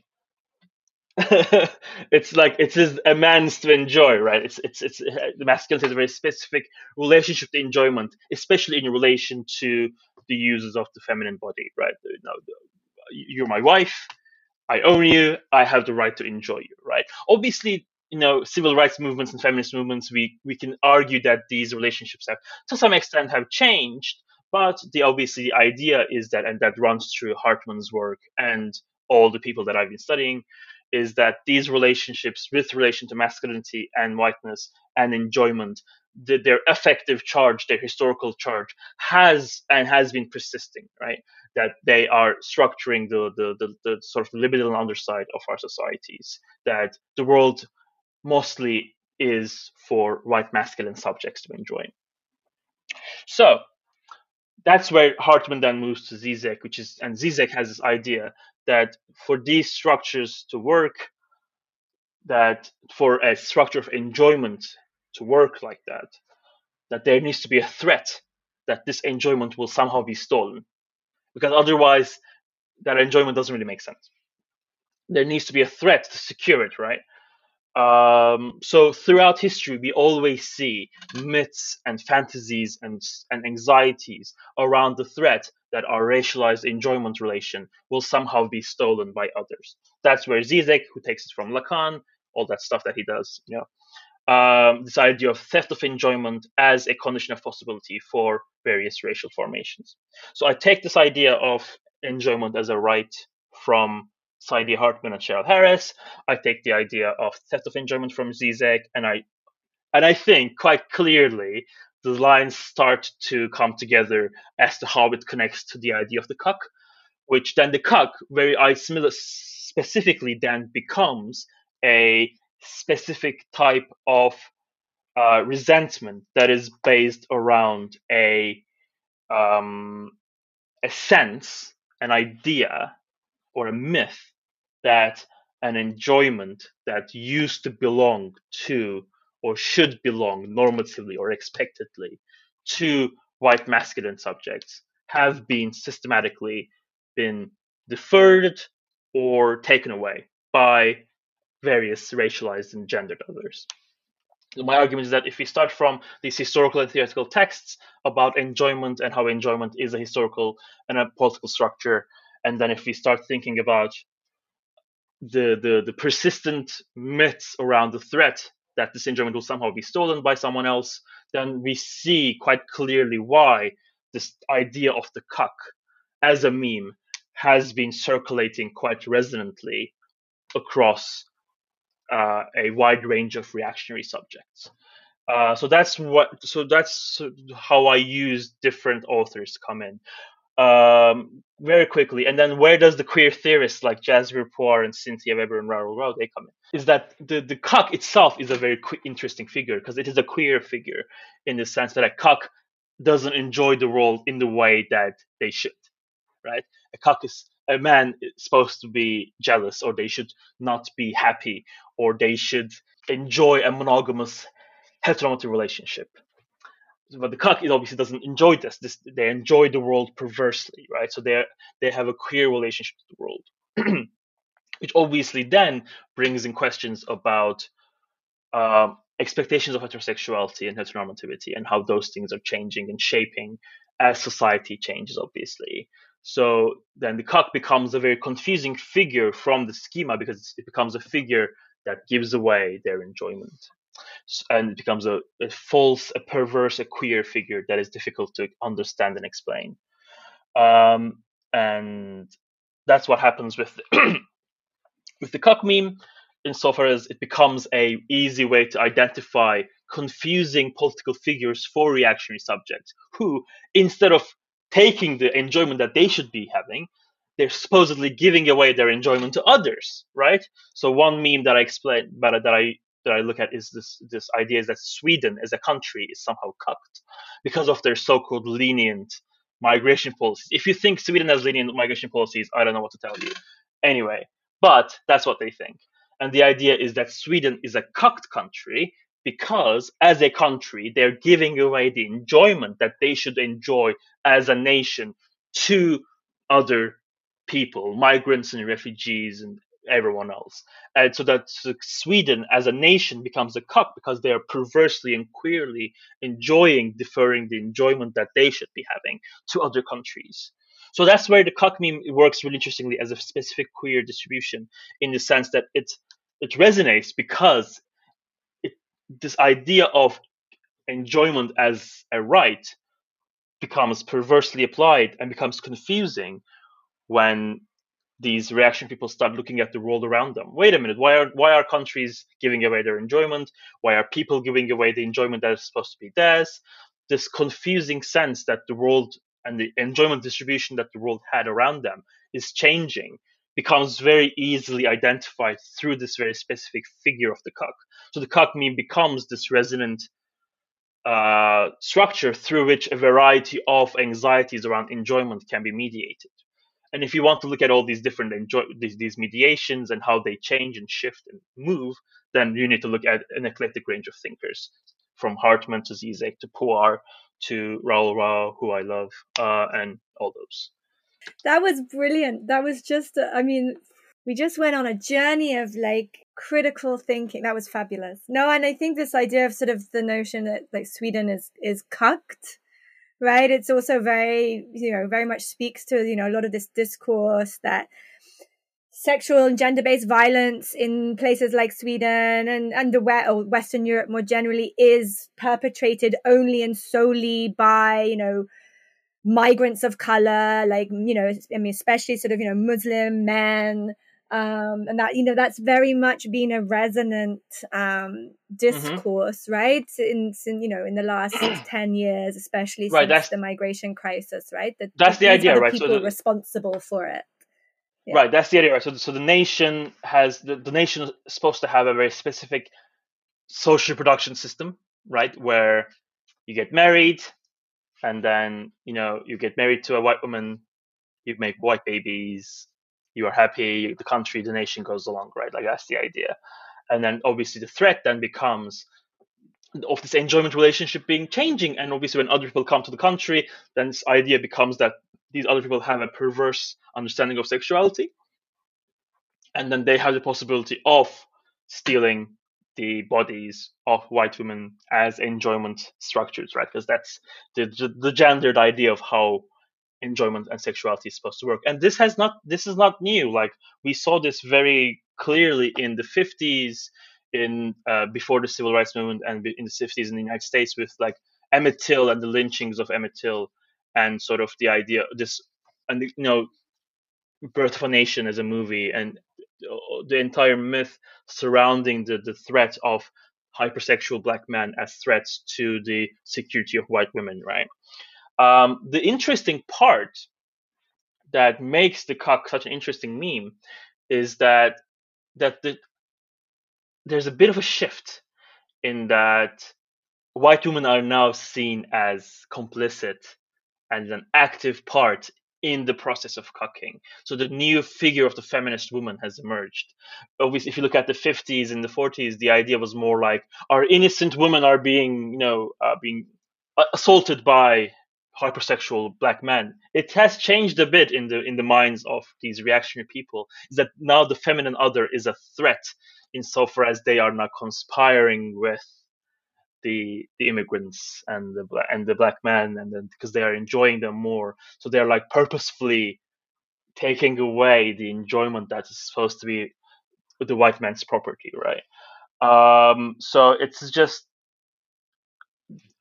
Speaker 3: it's like it is a man's to enjoy, right? It's it's it's the masculinity is a very specific relationship to enjoyment, especially in relation to the uses of the feminine body, right? You know, you're my wife, I own you, I have the right to enjoy you, right? Obviously, you know, civil rights movements and feminist movements, we we can argue that these relationships have, to some extent, have changed. But the obviously the idea is that, and that runs through Hartman's work and all the people that I've been studying, is that these relationships with relation to masculinity and whiteness and enjoyment, the, their effective charge, their historical charge, has and has been persisting, right? That they are structuring the, the, the, the sort of libidinal underside of our societies, that the world mostly is for white masculine subjects to enjoy. So that's where Hartman then moves to Zizek, which is, and Zizek has this idea that for these structures to work, that for a structure of enjoyment to work like that, that there needs to be a threat that this enjoyment will somehow be stolen, because otherwise that enjoyment doesn't really make sense. There needs to be a threat to secure it, right? Um, so throughout history, we always see myths and fantasies and, and anxieties around the threat that our racialized enjoyment relation will somehow be stolen by others. That's where Zizek, who takes it from Lacan, all that stuff that he does, you know, um, this idea of theft of enjoyment as a condition of possibility for various racial formations. So I take this idea of enjoyment as a right from Saidiya Hartman and Cheryl Harris. I take the idea of theft of enjoyment from Zizek, and I and I think quite clearly the lines start to come together as to how it connects to the idea of the cuck, which then the cuck very I specifically then becomes a specific type of uh, resentment that is based around a um, a sense, an idea or a myth that an enjoyment that used to belong to or should belong normatively or expectedly to white masculine subjects have been systematically been deferred or taken away by various racialized and gendered others. My argument is that if we start from these historical and theoretical texts about enjoyment and how enjoyment is a historical and a political structure, and then if we start thinking about the, the, the persistent myths around the threat that this enjoyment will somehow be stolen by someone else, then we see quite clearly why this idea of the cuck as a meme has been circulating quite resonantly across uh, a wide range of reactionary subjects. Uh, so that's what. So that's how I use different authors come in um, very quickly. And then where does the queer theorists like Jasbir Puar and Cynthia Weber and Rahul Rao they come in? Is that the the cuck itself is a very qu- interesting figure because it is a queer figure in the sense that a cuck doesn't enjoy the role in the way that they should, right? A cuck is a man is supposed to be jealous or they should not be happy or they should enjoy a monogamous heteronormative relationship but the cuck obviously doesn't enjoy this. this. They enjoy the world perversely, right? So they they have a queer relationship to the world, which obviously then brings in questions about uh, expectations of heterosexuality and heteronormativity and how those things are changing and shaping as society changes, obviously. So then the cuck becomes a very confusing figure from the schema because it becomes a figure that gives away their enjoyment and it becomes a, a, false, a perverse, a queer figure that is difficult to understand and explain. Um, and that's what happens with with the cuck meme, insofar as it becomes a easy way to identify confusing political figures for reactionary subjects who, instead of taking the enjoyment that they should be having, they're supposedly giving away their enjoyment to others, right? So one meme that I explained, but that I that I look at is this this idea that Sweden as a country is somehow cucked because of their so-called lenient migration policies. If you think Sweden has lenient migration policies, I don't know what to tell you. Anyway, but that's what they think. And the idea is that Sweden is a cucked country because as a country, they're giving away the enjoyment that they should enjoy as a nation to other people, migrants and refugees and everyone else. And so that Sweden as a nation becomes a cuck because they are perversely and queerly enjoying deferring the enjoyment that they should be having to other countries. So that's where the cuck meme works really interestingly as a specific queer distribution in the sense that it it resonates because this idea of enjoyment as a right becomes perversely applied and becomes confusing when these reaction people start looking at the world around them. Wait a minute, why are why are countries giving away their enjoyment? Why are people giving away the enjoyment that is supposed to be theirs? This confusing sense that the world and the enjoyment distribution that the world had around them is changing becomes very easily identified through this very specific figure of the cuck. So the cuck meme becomes this resonant uh, structure through which a variety of anxieties around enjoyment can be mediated. And if you want to look at all these different enjoy these, these mediations and how they change and shift and move, then you need to look at an eclectic range of thinkers from Hartman to Zizek to Puar to Rahul Rao, who I love, uh, and all those.
Speaker 2: That was brilliant. That was just, uh, I mean, we just went on a journey of like critical thinking. That was fabulous. No, and I think this idea of sort of the notion that like Sweden is is cucked, right? It's also very, you know, very much speaks to you know a lot of this discourse that sexual and gender based violence in places like Sweden and, and the or Western Europe more generally is perpetrated only and solely by, you know, migrants of color, like, you know, I mean, especially sort of, you know, Muslim men. Um, and that, you know, that's very much been a resonant um, mm-hmm. discourse, mm-hmm. right? In, in, you know, in the last 10 years, especially right, since the migration crisis, right?
Speaker 3: That, that's the idea, right?
Speaker 2: People so the, people responsible for it.
Speaker 3: Yeah. Right, that's the idea. Right. So, so the nation has the, the nation is supposed to have a very specific social production system, right, where you get married, and then you know you get married to a white woman, you make white babies, you are happy, the country, the nation goes along, right? Like that's the idea, and then obviously the threat then becomes of this enjoyment relationship being changing, and obviously when other people come to the country, then this idea becomes that these other people have a perverse understanding of sexuality and then they have the possibility of stealing the bodies of white women as enjoyment structures right? Because that's the, the, gendered idea of how enjoyment and sexuality is supposed to work. And this has not this is not new. Like we saw this very clearly in the 50s in uh, before the civil rights movement and in the 50s in the united states with like emmett till and the lynchings of emmett till and sort of the idea this and you know birth of a nation as a movie and the entire myth surrounding the, the threat of hypersexual black men as threats to the security of white women right? Um, the interesting part that makes the cuck such an interesting meme is that that the, there's a bit of a shift in that white women are now seen as complicit and an active part in the process of cucking. So the new figure of the feminist woman has emerged. Obviously, if you look at the 50s and the 40s, the idea was more like our innocent women are being, you know, uh, being assaulted by hypersexual black men. It has changed a bit in the in the minds of these reactionary people. Is that now the feminine other is a threat insofar as they are now conspiring with the the immigrants and the and the black men and then because they are enjoying them more. So they're like purposefully taking away the enjoyment that is supposed to be the white man's property right? Um, so it's just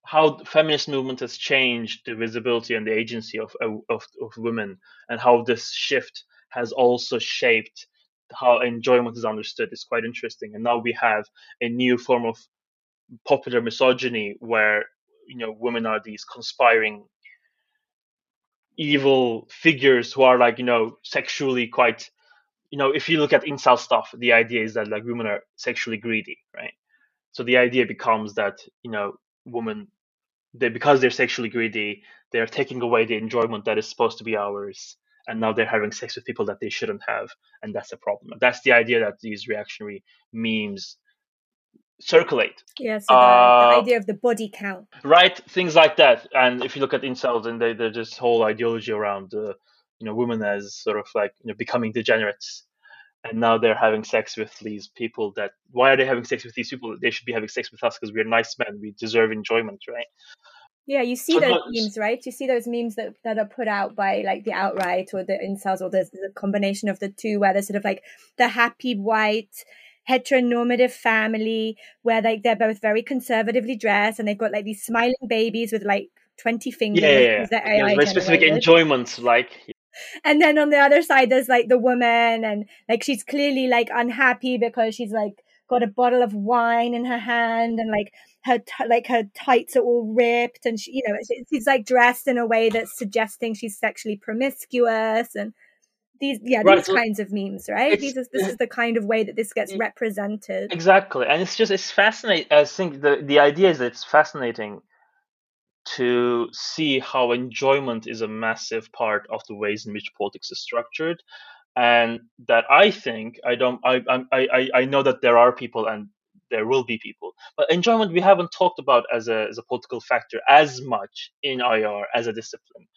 Speaker 3: how the feminist movement has changed the visibility and the agency of, of of women and how this shift has also shaped how enjoyment is understood is quite interesting. And now we have a new form of popular misogyny where you know women are these conspiring evil figures who are like you know sexually quite you know if you look at incel stuff the idea is that like women are sexually greedy right? So the idea becomes that you know women they because they're sexually greedy they're taking away the enjoyment that is supposed to be ours and now they're having sex with people that they shouldn't have and that's a problem. That's the idea that these reactionary memes circulate.
Speaker 2: Yeah, so the, uh, the, idea of the body count.
Speaker 3: Right, things like that. And if you look at incels, and they, there's this whole ideology around, uh, you know, women as sort of like you know becoming degenerates, and now they're having sex with these people. That why are they having sex with these people? They should be having sex with us because we're nice men. We deserve enjoyment, right?
Speaker 2: Yeah, you see so those memes, right? You see those memes that, that are put out by like the alt right or the incels or the, the combination of the two, where they're sort of like the happy white heteronormative family where like they're both very conservatively dressed and they've got like these smiling babies with like 20 fingers.
Speaker 3: Yeah, yeah, yeah. very specific enjoyments, like.
Speaker 2: And then on the other side, there's like the woman, and like she's clearly like unhappy because she's like got a bottle of wine in her hand, and like her t- like her tights are all ripped, and she, you know, she's like dressed in a way that's suggesting she's sexually promiscuous, and these yeah right. these kinds of memes right these is, this is the kind of way that this gets mm. represented
Speaker 3: exactly and it's just it's fascinating i think the the idea is that it's fascinating to see how enjoyment is a massive part of the ways in which politics is structured and that i think i don't i i i know that there are people and there will be people. But enjoyment we haven't talked about as a as a political factor as much in IR as a discipline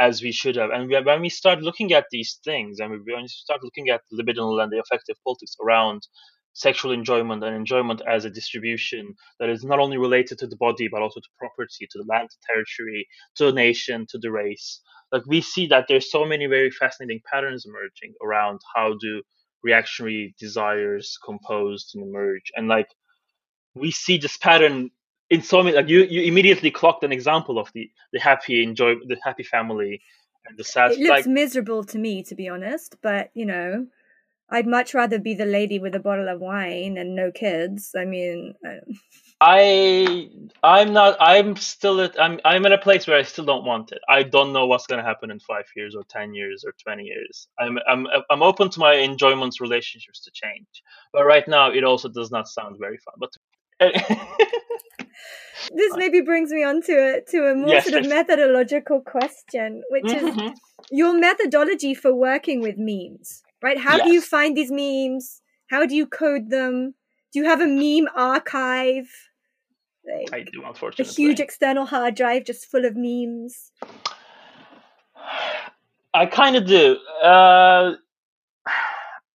Speaker 3: as we should have. And we, when we start looking at these things, and we, when we start looking at libidinal and the affective politics around sexual enjoyment and enjoyment as a distribution that is not only related to the body but also to property, to the land, to territory, to the nation, to the race. Like we see that there's so many very fascinating patterns emerging around how do reactionary desires composed and emerge. And like we see this pattern in so many like you, you immediately clocked an example of the the happy enjoy the happy family and the sad
Speaker 2: it looks
Speaker 3: like,
Speaker 2: miserable to me to be honest but you know I'd much rather be the lady with a bottle of wine and no kids. I mean,
Speaker 3: I I'm not. I'm still at. I'm I'm at a place where I still don't want it. I don't know what's going to happen in five years or ten years or twenty years. I'm I'm I'm open to my enjoyments relationships to change, but right now it also does not sound very fun. But
Speaker 2: this maybe brings me on to a to a more yes, sort of methodological question, which mm-hmm. is your methodology for working with memes right? How yes. do you find these memes? How do you code them? Do you have a meme archive?
Speaker 3: Like, I do, unfortunately.
Speaker 2: A huge external hard drive just full of memes.
Speaker 3: I kind of do. Uh,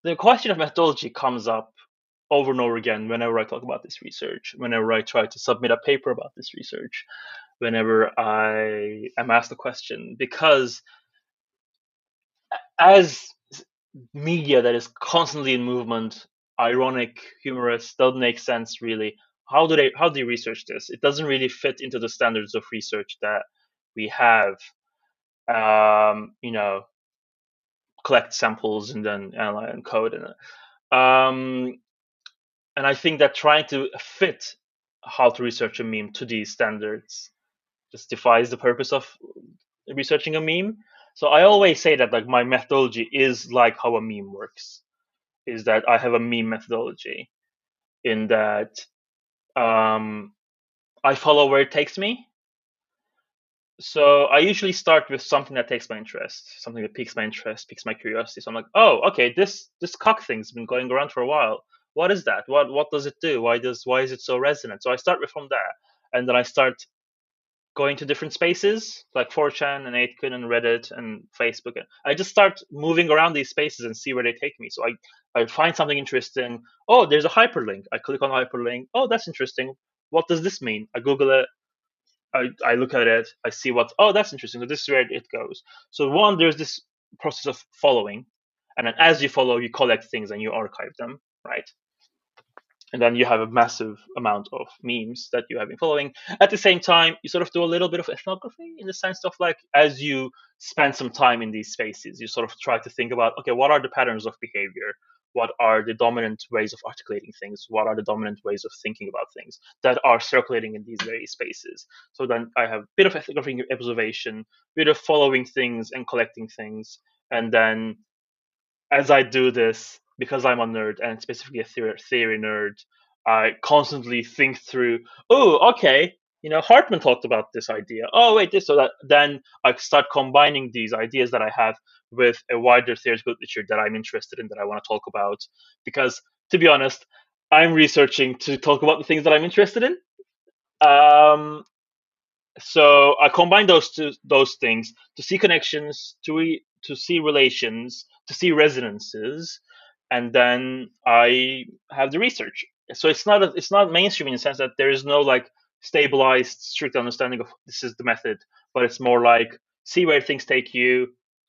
Speaker 3: the question of methodology comes up over and over again whenever I talk about this research, whenever I try to submit a paper about this research, whenever I am asked a question, because as media that is constantly in movement, ironic, humorous, doesn't make sense really. How do they how do you research this? It doesn't really fit into the standards of research that we have. Um, you know, collect samples and then analyze and code and um, and I think that trying to fit how to research a meme to these standards just defies the purpose of researching a meme. So I always say that like my methodology is like how a meme works, is that I have a meme methodology, in that um, I follow where it takes me. So I usually start with something that takes my interest, something that piques my interest, piques my curiosity. So I'm like, oh, okay, this this cuck thing's been going around for a while. What is that? What what does it do? Why does why is it so resonant? So I start with from there, and then I start going to different spaces like 4chan and 8kun and Reddit and Facebook. I just start moving around these spaces and see where they take me. So I, I find something interesting. Oh, there's a hyperlink. I click on hyperlink. Oh, that's interesting. What does this mean? I Google it. I, I look at it. I see what, oh, that's interesting. So this is where it goes. So one, there's this process of following. And then as you follow, you collect things and you archive them, right? And then you have a massive amount of memes that you have been following. At the same time, you sort of do a little bit of ethnography in the sense of like as you spend some time in these spaces, you sort of try to think about okay, what are the patterns of behavior? What are the dominant ways of articulating things? What are the dominant ways of thinking about things that are circulating in these various spaces? So then I have a bit of ethnography observation, bit of following things and collecting things, and then as I do this, because I'm a nerd and specifically a theory, theory nerd, I constantly think through, oh, okay, you know, Hartman talked about this idea. Oh, wait, this, so that. Then I start combining these ideas that I have with a wider theoretical literature that I'm interested in, that I want to talk about. Because to be honest, I'm researching to talk about the things that I'm interested in. Um, so I combine those two those things to see connections, to re, to see relations, to see resonances, and then I have the research. So it's not a, it's not mainstream in the sense that there is no like stabilized, strict understanding of this is the method, but it's more like see where things take you,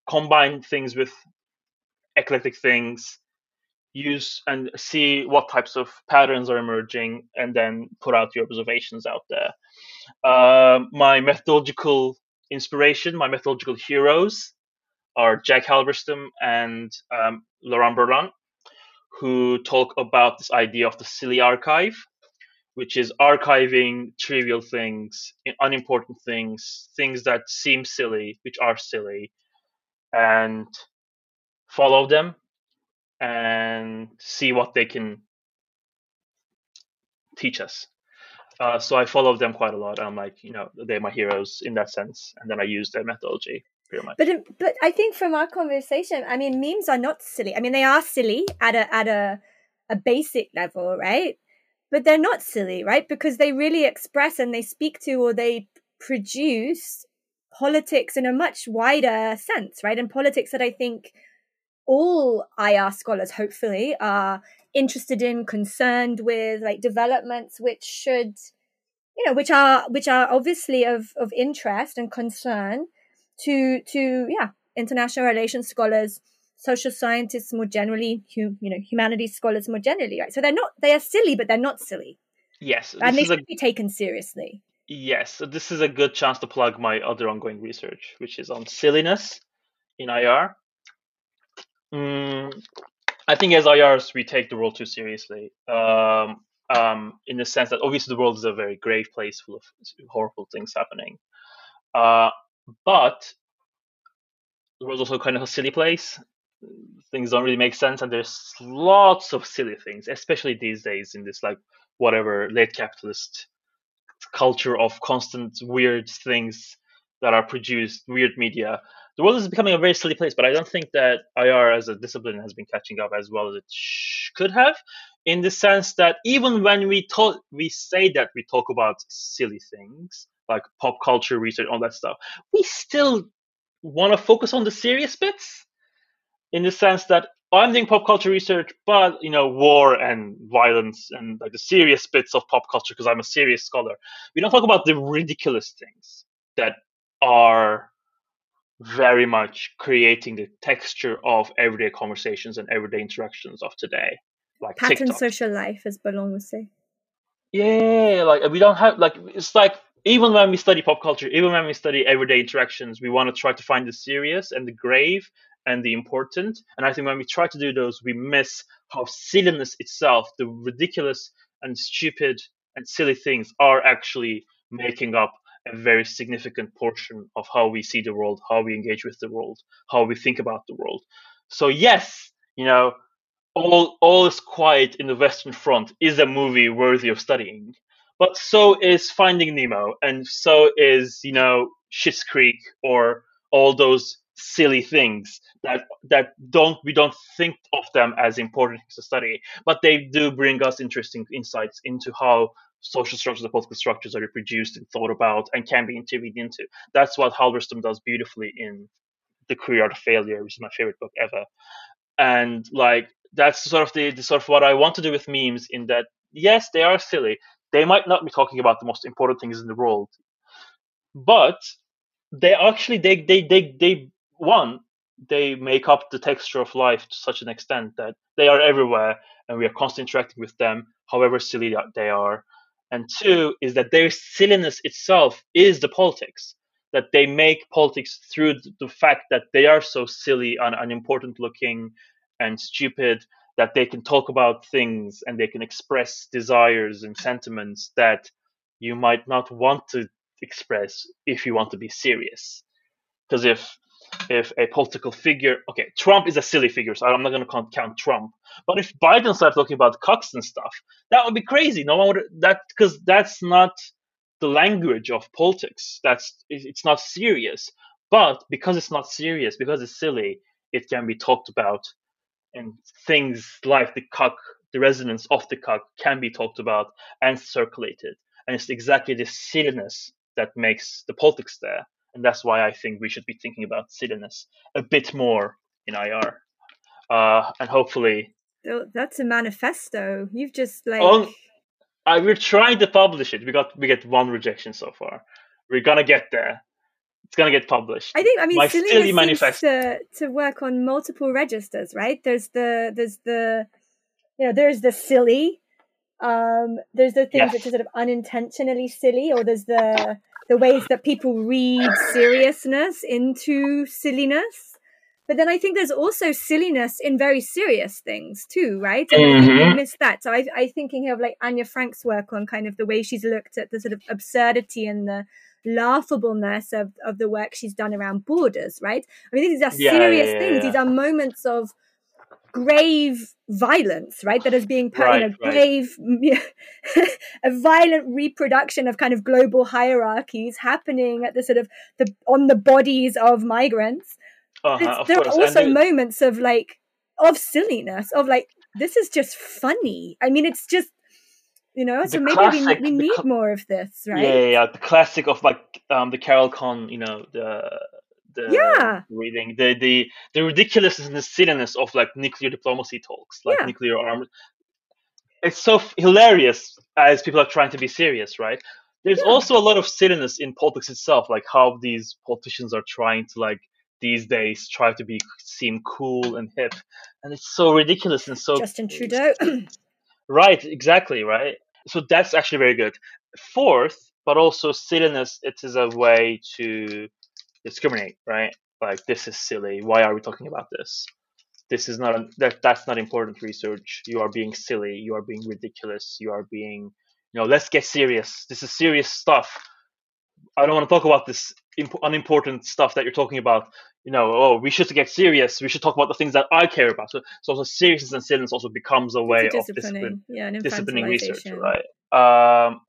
Speaker 3: combine things with eclectic things, use and see what types of patterns are emerging, and then put out your observations out there. Uh, my methodological inspiration, my methodological heroes are Jack Halberstam and um, Lauren Berlant who talk about this idea of the silly archive, which is archiving trivial things, unimportant things, things that seem silly, which are silly, and follow them and see what they can teach us. Uh, so I follow them quite a lot. I'm like, you know, they're my heroes in that sense, and then I use their methodology much.
Speaker 2: But um, but I think from our conversation, I mean, memes are not silly. I mean, they are silly at a at a a basic level, right? but they're not silly, right? Because they really express and they speak to or they produce politics in a much wider sense, right? And politics that I think all IR scholars, hopefully, are interested in, concerned with, like developments which should, you know, which are which are obviously of of interest and concern to to yeah international relations scholars social scientists more generally, hum, you know, humanities scholars more generally, right? So they're not they are silly, but they're not silly.
Speaker 3: Yes,
Speaker 2: and they should a, be taken seriously.
Speaker 3: Yes, so this is a good chance to plug my other ongoing research, which is on silliness in IR. Mm, I think as IRs we take the world too seriously. Um, um, in the sense that obviously the world is a very grave place full of horrible things happening. Uh, but the world's also kind of a silly place. Things don't really make sense and there's lots of silly things especially these days in this like whatever late capitalist culture of constant weird things that are produced weird media. The world is becoming a very silly place but i don't think that ir as a discipline has been catching up as well as it sh- could have in the sense that even when we talk we say that we talk about silly things like pop culture research all that stuff we still want to focus on the serious bits in the sense that I'm doing pop culture research, but you know, war and violence and like the serious bits of pop culture because I'm a serious scholar. We don't talk about the ridiculous things that are very much creating the texture of everyday conversations and everyday interactions of today,
Speaker 2: like pattern TikTok. social life, as Ballon would say.
Speaker 3: Yeah, like we don't have like it's like even when we study pop culture, even when we study everyday interactions, we want to try to find the serious and the grave and the important. And I think when we try to do those, we miss how silliness itself, the ridiculous and stupid and silly things, are actually making up a very significant portion of how we see the world, how we engage with the world, how we think about the world. So yes, you know, all all is quiet in the Western Front is a movie worthy of studying, but so is Finding Nemo, and so is you know Schitt's Creek or all those silly things that that don't we don't think of them as important to study, but they do bring us interesting insights into how social structures and political structures are reproduced and thought about and can be intervened into. That's what Halberstam does beautifully in The Queer Art of Failure, which is my favorite book ever. And like that's sort of the, the sort of what I want to do with memes in that yes, they are silly. They might not be talking about the most important things in the world, but they actually they they they they one, they make up the texture of life to such an extent that they are everywhere and we are constantly interacting with them, however silly they are. And two is that their silliness itself is the politics. That they make politics through the fact that they are so silly and unimportant looking and stupid that they can talk about things and they can express desires and sentiments that you might not want to express if you want to be serious. Because if if a political figure, okay, Trump is a silly figure, so I'm not going to count Trump. But if Biden starts talking about cucks and stuff, that would be crazy. No one would that because that's not the language of politics. That's it's not serious. But because it's not serious, because it's silly, it can be talked about, and things like the cuck, the resonance of the cuck, can be talked about and circulated. And it's exactly the silliness that makes the politics there and that's why I think we should be thinking about silliness a bit more in IR, uh, and hopefully.
Speaker 2: That's a manifesto. You've just like. On,
Speaker 3: I, we're trying to publish it. We got we get one rejection so far. We're gonna get there. It's gonna get published.
Speaker 2: I think. I mean, My silly manifesto to to work on multiple registers, right? There's the there's the you know there's the silly um there's the things yes. which are sort of unintentionally silly or there's the the ways that people read seriousness into silliness. But then I think there's also silliness in very serious things too, right? And mm-hmm. I think miss that. So I, I'm thinking of like Anja Franck's work on kind of the way she's looked at the sort of absurdity and the laughableness of, of the work she's done around borders, right? I mean, these are yeah, serious yeah, things. These are moments of grave violence, right? That is being put right, in a grave, a violent reproduction of kind of global hierarchies happening at the sort of the on the bodies of migrants. Uh-huh, there are also moments of like of silliness, of like this is just funny. I mean, it's just You know, so maybe
Speaker 3: classic-
Speaker 2: we, we need
Speaker 3: cl-
Speaker 2: more of this, right?
Speaker 3: Yeah, yeah, yeah, the classic of like um the Carol Cohn, you know, the the
Speaker 2: Yeah.
Speaker 3: reading the the the ridiculousness and the silliness of like nuclear diplomacy talks, like
Speaker 2: Yeah.
Speaker 3: nuclear arms. It's so f- hilarious as people are trying to be serious, right? There's
Speaker 2: Yeah.
Speaker 3: also a lot of silliness in politics itself, like how these politicians are trying to like these days try to be seem cool and hip, and it's so ridiculous and so
Speaker 2: Justin Trudeau.
Speaker 3: Right, exactly, right. So that's actually very good. Fourth, but also silliness, it is a way to discriminate, right? Like this is silly. Why are we talking about this? This is not a, that that's not important research. You are being silly. You are being ridiculous. You are being, you know, let's get serious. This is serious stuff. I don't want to talk about this imp- unimportant stuff that you're talking about. You know, oh, we should get serious. We should talk about the things that I care about. So, so also seriousness and silliness also becomes a way
Speaker 2: It's
Speaker 3: of
Speaker 2: disciplining.
Speaker 3: discipline
Speaker 2: Yeah,
Speaker 3: disciplining research, right? Um,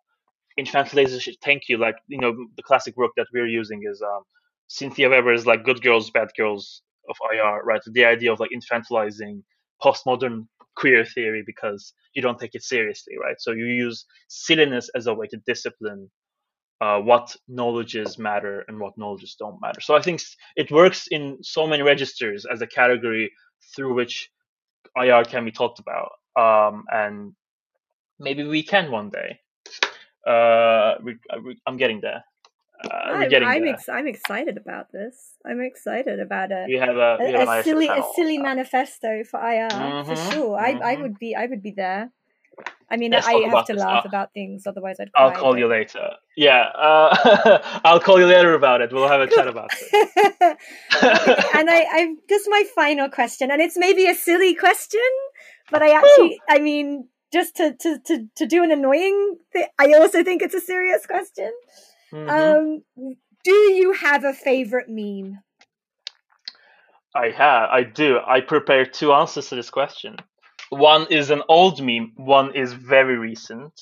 Speaker 3: infantilization. Thank you. Like you know, the classic work that we're using is um, Cynthia Weber's like "Good Girls, Bad Girls" of IR, right? The idea of like infantilizing postmodern queer theory because you don't take it seriously, right? So you use silliness as a way to discipline uh, what knowledges matter and what knowledges don't matter. So I think it works in so many registers as a category through which IR can be talked about, um, and maybe we can one day. Uh, we, uh, we, I'm getting there. Uh,
Speaker 2: I'm,
Speaker 3: getting
Speaker 2: I'm, ex- I'm excited about this. I'm excited about it.
Speaker 3: we have a,
Speaker 2: a,
Speaker 3: have
Speaker 2: a
Speaker 3: ISO
Speaker 2: silly a silly manifesto for IR for
Speaker 3: Mhm,
Speaker 2: sure. I, I
Speaker 3: mhm.
Speaker 2: would be I would be there. I mean,
Speaker 3: Let's
Speaker 2: I have to laugh
Speaker 3: I'll-
Speaker 2: about things, otherwise I'd cry.
Speaker 3: I'll call you later. Yeah, uh, I'll call you later about it. We'll have a chat about it.
Speaker 2: and I, I just my final question, and it's maybe a silly question, but I actually, I mean, just to to to, to do an annoying thing, I also think it's a serious question.
Speaker 3: Mhm.
Speaker 2: Um, do you have a favorite meme?
Speaker 3: I have, I do. I prepared two answers to this question. One is an old meme, one is very recent.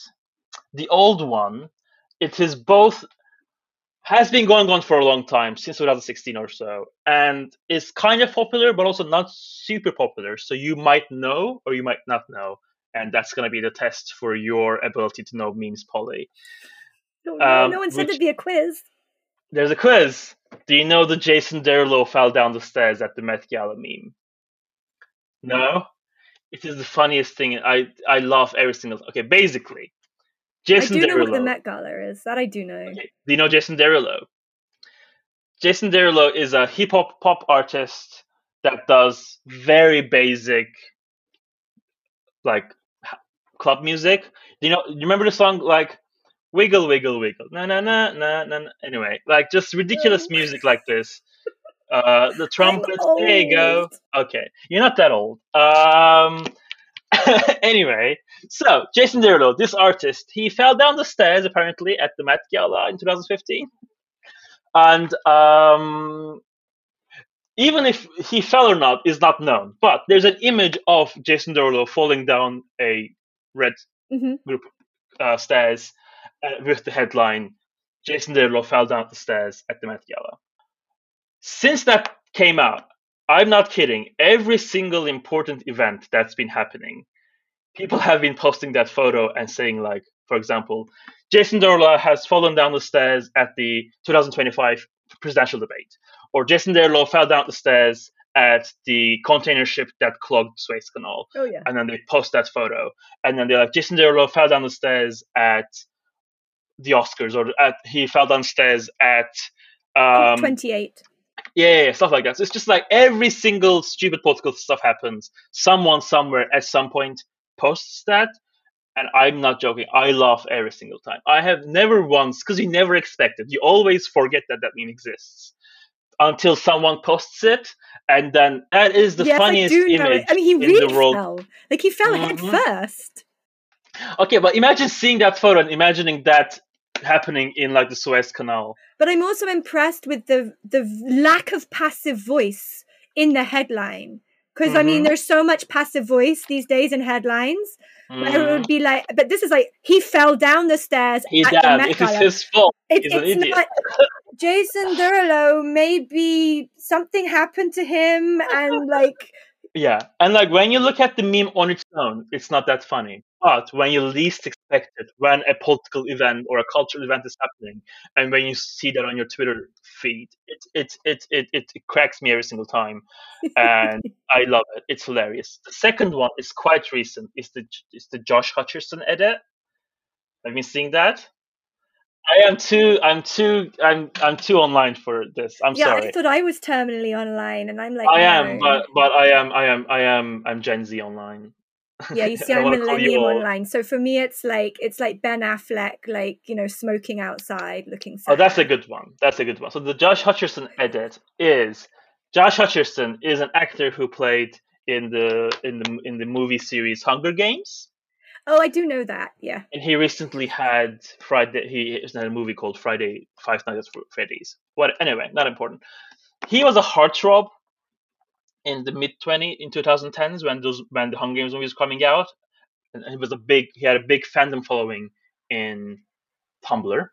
Speaker 3: The old one, it is both has been going on for a long time, since 2016 or so, and is kind of popular, but also not super popular. So you might know or you might not know, and that's going to be the test for your ability to know memes, Polly.
Speaker 2: No,
Speaker 3: Um,
Speaker 2: no one said it'd be a quiz.
Speaker 3: There's a quiz. Do you know the Jason Derulo fell down the stairs at the Met Gala meme? No? It is the funniest thing. I I laugh every single Okay, basically, Jason
Speaker 2: I do know
Speaker 3: Derulo.
Speaker 2: what the Met Gala is. That I do know.
Speaker 3: Okay, Do you know Jason Derulo? Jason Derulo is a hip hop pop artist that does very basic, like club music. Do you know? You remember the song like "Wiggle Wiggle Wiggle"? Na na na na. na. Anyway, like just ridiculous music like this. Uh, the trumpets. There you go. Okay, you're not that old. Um. anyway, so Jason Derulo, this artist, he fell down the stairs apparently at the Met Gala in 2015, and um, even if he fell or not is not known. But there's an image of Jason Derulo falling down a red
Speaker 2: Mhm.
Speaker 3: group uh, stairs uh, with the headline "Jason Derulo fell down the stairs at the Met Gala." Since that came out, I'm not kidding. Every single important event that's been happening, people have been posting that photo and saying, like, for example, Jason Derulo has fallen down the stairs at the 2025 presidential debate, or Jason Derulo fell down the stairs at the container ship that clogged Suez Canal,
Speaker 2: Oh yeah.
Speaker 3: and then they post that photo, and then they're like, Jason Derulo fell down the stairs at the Oscars, or at he fell downstairs at um,
Speaker 2: Twenty-eight.
Speaker 3: Yeah, yeah, stuff like that. So it's just like every single stupid political stuff happens. Someone somewhere at some point posts that, and I'm not joking. I laugh every single time. I have never once because you never expect it. You always forget that that meme exists until someone posts it, and then that is the
Speaker 2: yes,
Speaker 3: funniest
Speaker 2: I do know
Speaker 3: image.
Speaker 2: I mean, he
Speaker 3: in
Speaker 2: really
Speaker 3: the world.
Speaker 2: fell. Like he fell head
Speaker 3: Mhm.
Speaker 2: first.
Speaker 3: Okay, but imagine seeing that photo and imagining that happening in like the Suez Canal.
Speaker 2: But I'm also impressed with the the lack of passive voice in the headline. Because I mean,
Speaker 3: Mhm.
Speaker 2: there's so much passive voice these days in headlines. Where it
Speaker 3: Mm,
Speaker 2: would be like, but this is like he fell down the stairs
Speaker 3: he
Speaker 2: at
Speaker 3: did.
Speaker 2: the Met
Speaker 3: It is
Speaker 2: Gala.
Speaker 3: his fault.
Speaker 2: It-
Speaker 3: He's an
Speaker 2: it's
Speaker 3: idiot.
Speaker 2: not Jason Derulo. Maybe something happened to him, and like
Speaker 3: Yeah, and like when you look at the meme on its own, it's not that funny. But when you least expect it, when a political event or a cultural event is happening, and when you see that on your Twitter feed, it it it it, it, it cracks me every single time, and I love it. It's hilarious. The second one is quite recent. Is the is the Josh Hutcherson edit? Have you seen that? I am too. I'm too. I'm. I'm too online for this. I'm
Speaker 2: yeah,
Speaker 3: sorry.
Speaker 2: Yeah, I thought I was terminally online, and I'm like.
Speaker 3: I
Speaker 2: no.
Speaker 3: am, but but I am. I am. I am. I'm Gen Z online.
Speaker 2: Yeah, you see, I'm
Speaker 3: you
Speaker 2: millennium online. So for me, it's like it's like Ben Affleck, like you know, smoking outside, looking. Sad.
Speaker 3: Oh, that's a good one. That's a good one. So the Josh Hutcherson edit is Josh Hutcherson is an actor who played in the in the in the movie series Hunger Games,
Speaker 2: Oh, I do know that. Yeah.
Speaker 3: and he recently had Friday. He is in a movie called Friday Five Nights at Freddy's. What? Anyway, not important. He was a heartthrob in the mid twenty in 2010s when those when the Hunger Games movie was coming out, and he was a big. He had a big fandom following in Tumblr.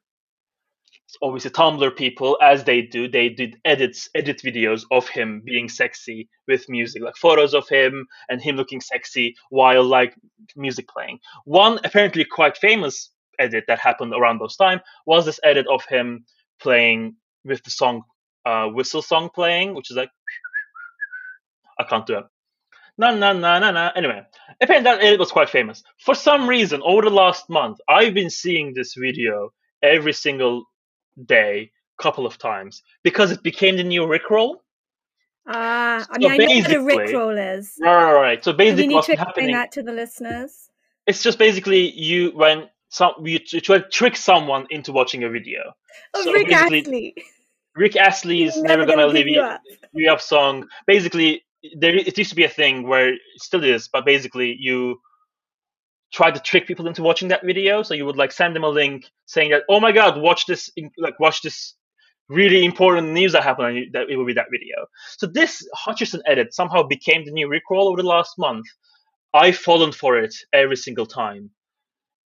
Speaker 3: obviously Tumblr people, as they do, they did edits, edit videos of him being sexy with music, like photos of him and him looking sexy while like music playing. One apparently quite famous edit that happened around those time was this edit of him playing with the song uh, whistle song playing, which is like I can't do it. Na na na na na. Anyway, apparently that edit was quite famous. For some reason, over the last month, I've been seeing this video every single day, couple of times, because it became the new Rickroll.
Speaker 2: Ah, I
Speaker 3: So
Speaker 2: mean, I know what a
Speaker 3: basically-
Speaker 2: rickroll is.
Speaker 3: Right, right, right. So
Speaker 2: Do we
Speaker 3: basically,
Speaker 2: need
Speaker 3: what's
Speaker 2: to explain
Speaker 3: happening?
Speaker 2: that to the listeners?
Speaker 3: It's just basically you when some you, you try to trick someone into watching a video.
Speaker 2: Oh,
Speaker 3: So
Speaker 2: Rick Astley.
Speaker 3: Rick Astley's
Speaker 2: He's
Speaker 3: "Never Gonna Leave You, you Up" song. Basically, there it used to be a thing where it still is, but basically you try to trick people into watching that video. So you would like send them a link saying that, "Oh my God, watch this! Like watch this really important news that happened." That it will be that video. So this Hutcherson edit somehow became the new Rickroll over the last month. I've fallen for it every single time.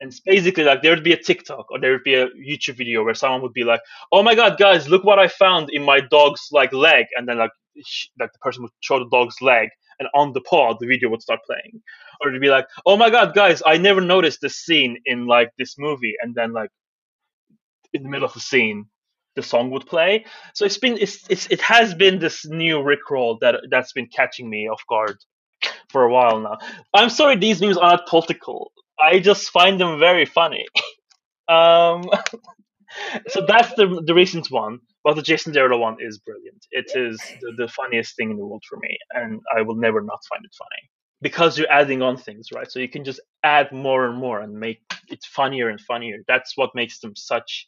Speaker 3: And it's basically like there would be a TikTok or there would be a YouTube video where someone would be like, "Oh my God, guys, look what I found in my dog's like leg," and then like sh- like the person would show the dog's leg, and on the pod the video would start playing, or it'd be like, "Oh my God, guys, I never noticed this scene in like this movie," and then like in the middle of the scene the song would play. So it's been it's, it's it has been this new Rickroll that that's been catching me off guard for a while now. I'm sorry these memes are not political. I just find them very funny. um, so that's the the recent one. But the Jason Derulo one is brilliant. It is the, the funniest thing in the world for me, and I will never not find it funny because you're adding on things, right? So you can just add more and more and make it funnier and funnier. That's what makes them such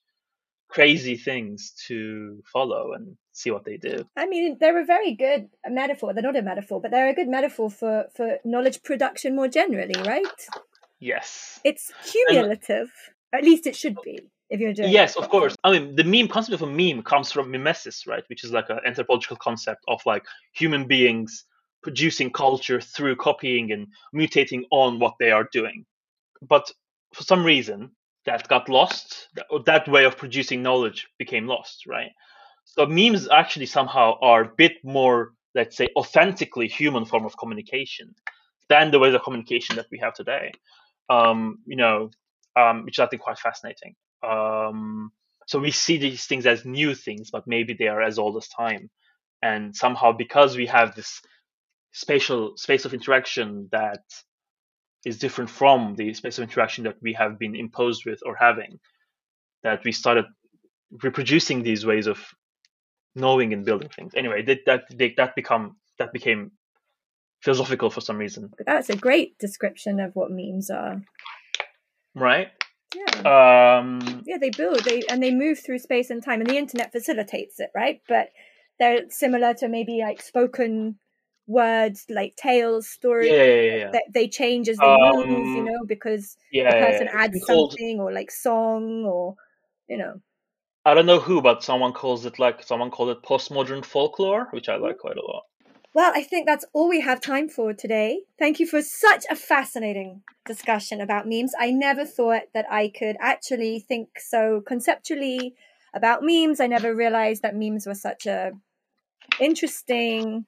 Speaker 3: crazy things to follow and see what they do.
Speaker 2: I mean, they're a very good metaphor. They're not a metaphor, but they're a good metaphor for, for knowledge production more generally, right?
Speaker 3: Yes.
Speaker 2: It's cumulative. At least it should be if you're doing
Speaker 3: Yes, of course. I mean, the meme concept of a meme comes from mimesis, right? Which is like an anthropological concept of like human beings producing culture through copying and mutating on what they are doing. But for some reason, that got lost. That, that way of producing knowledge became lost, right? So memes actually somehow are a bit more, let's say, authentically human form of communication than the ways of communication that we have today. Um, you know, um, which I think quite fascinating. Um, so we see these things as new things, but maybe they are as old as time. And somehow, because we have this spatial space of interaction that is different from the space of interaction that we have been imposed with or having, that we started reproducing these ways of knowing and building things. Anyway, that that that become that became philosophical for some reason,
Speaker 2: But that's a great description of what memes are.
Speaker 3: right?
Speaker 2: Yeah.
Speaker 3: Um,
Speaker 2: yeah, they build, they and they move through space and time, and the internet facilitates it, right? But they're similar to maybe like spoken words, like tales, stories.
Speaker 3: yeah, yeah, yeah.
Speaker 2: That they change as they move, you
Speaker 3: Um,
Speaker 2: know, because
Speaker 3: yeah,
Speaker 2: the person adds
Speaker 3: called-
Speaker 2: something or like song or you know.
Speaker 3: I don't know who, but someone calls it like someone called it postmodern folklore, which I like quite a lot.
Speaker 2: Well, I think that's all we have time for today. Thank you for such a fascinating discussion about memes. I never thought that I could actually think so conceptually about memes. I never realized that memes were such a interesting,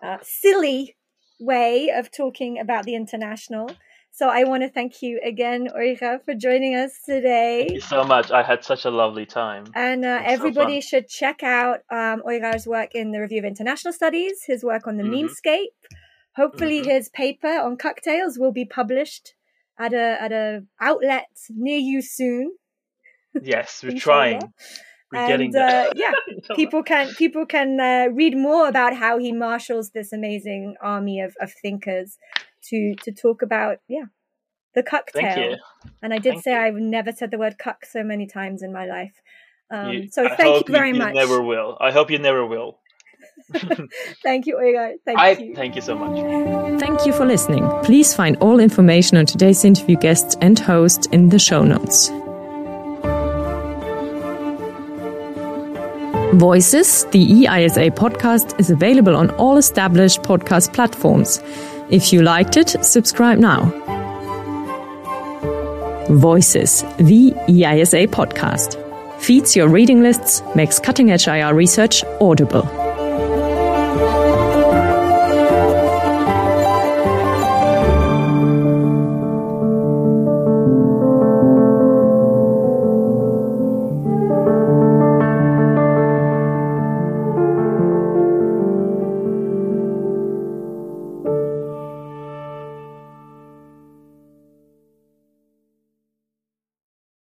Speaker 2: uh, silly way of talking about the international. So I want to thank you again, Uygar, for joining us today.
Speaker 3: Thank you so much. I had such a lovely time.
Speaker 2: And uh, everybody so should check out um, work in the Review of International Studies, his work on the mm-hmm. memescape. Hopefully, mm-hmm. his paper on Cucktales will be published at a at a outlet near you soon.
Speaker 3: Yes, we're trying. We're and, getting there.
Speaker 2: Uh, yeah, people can people can uh, read more about how he marshals this amazing army of, of thinkers to to talk about yeah the cucktale. And I did thank say you. I've never said the word cuck so many times in my life. Um, you, so thank you very
Speaker 3: you,
Speaker 2: much.
Speaker 3: Never will. I hope you never will.
Speaker 2: thank you, Uygar. Thank
Speaker 3: I,
Speaker 2: you.
Speaker 3: Thank you so much.
Speaker 1: Thank you for listening. Please find all information on today's interview guests and host in the show notes. Voices, the EISA podcast, is available on all established podcast platforms. If you liked it, subscribe now. Voices, the EISA podcast, feeds your reading lists, makes cutting edge IR research audible.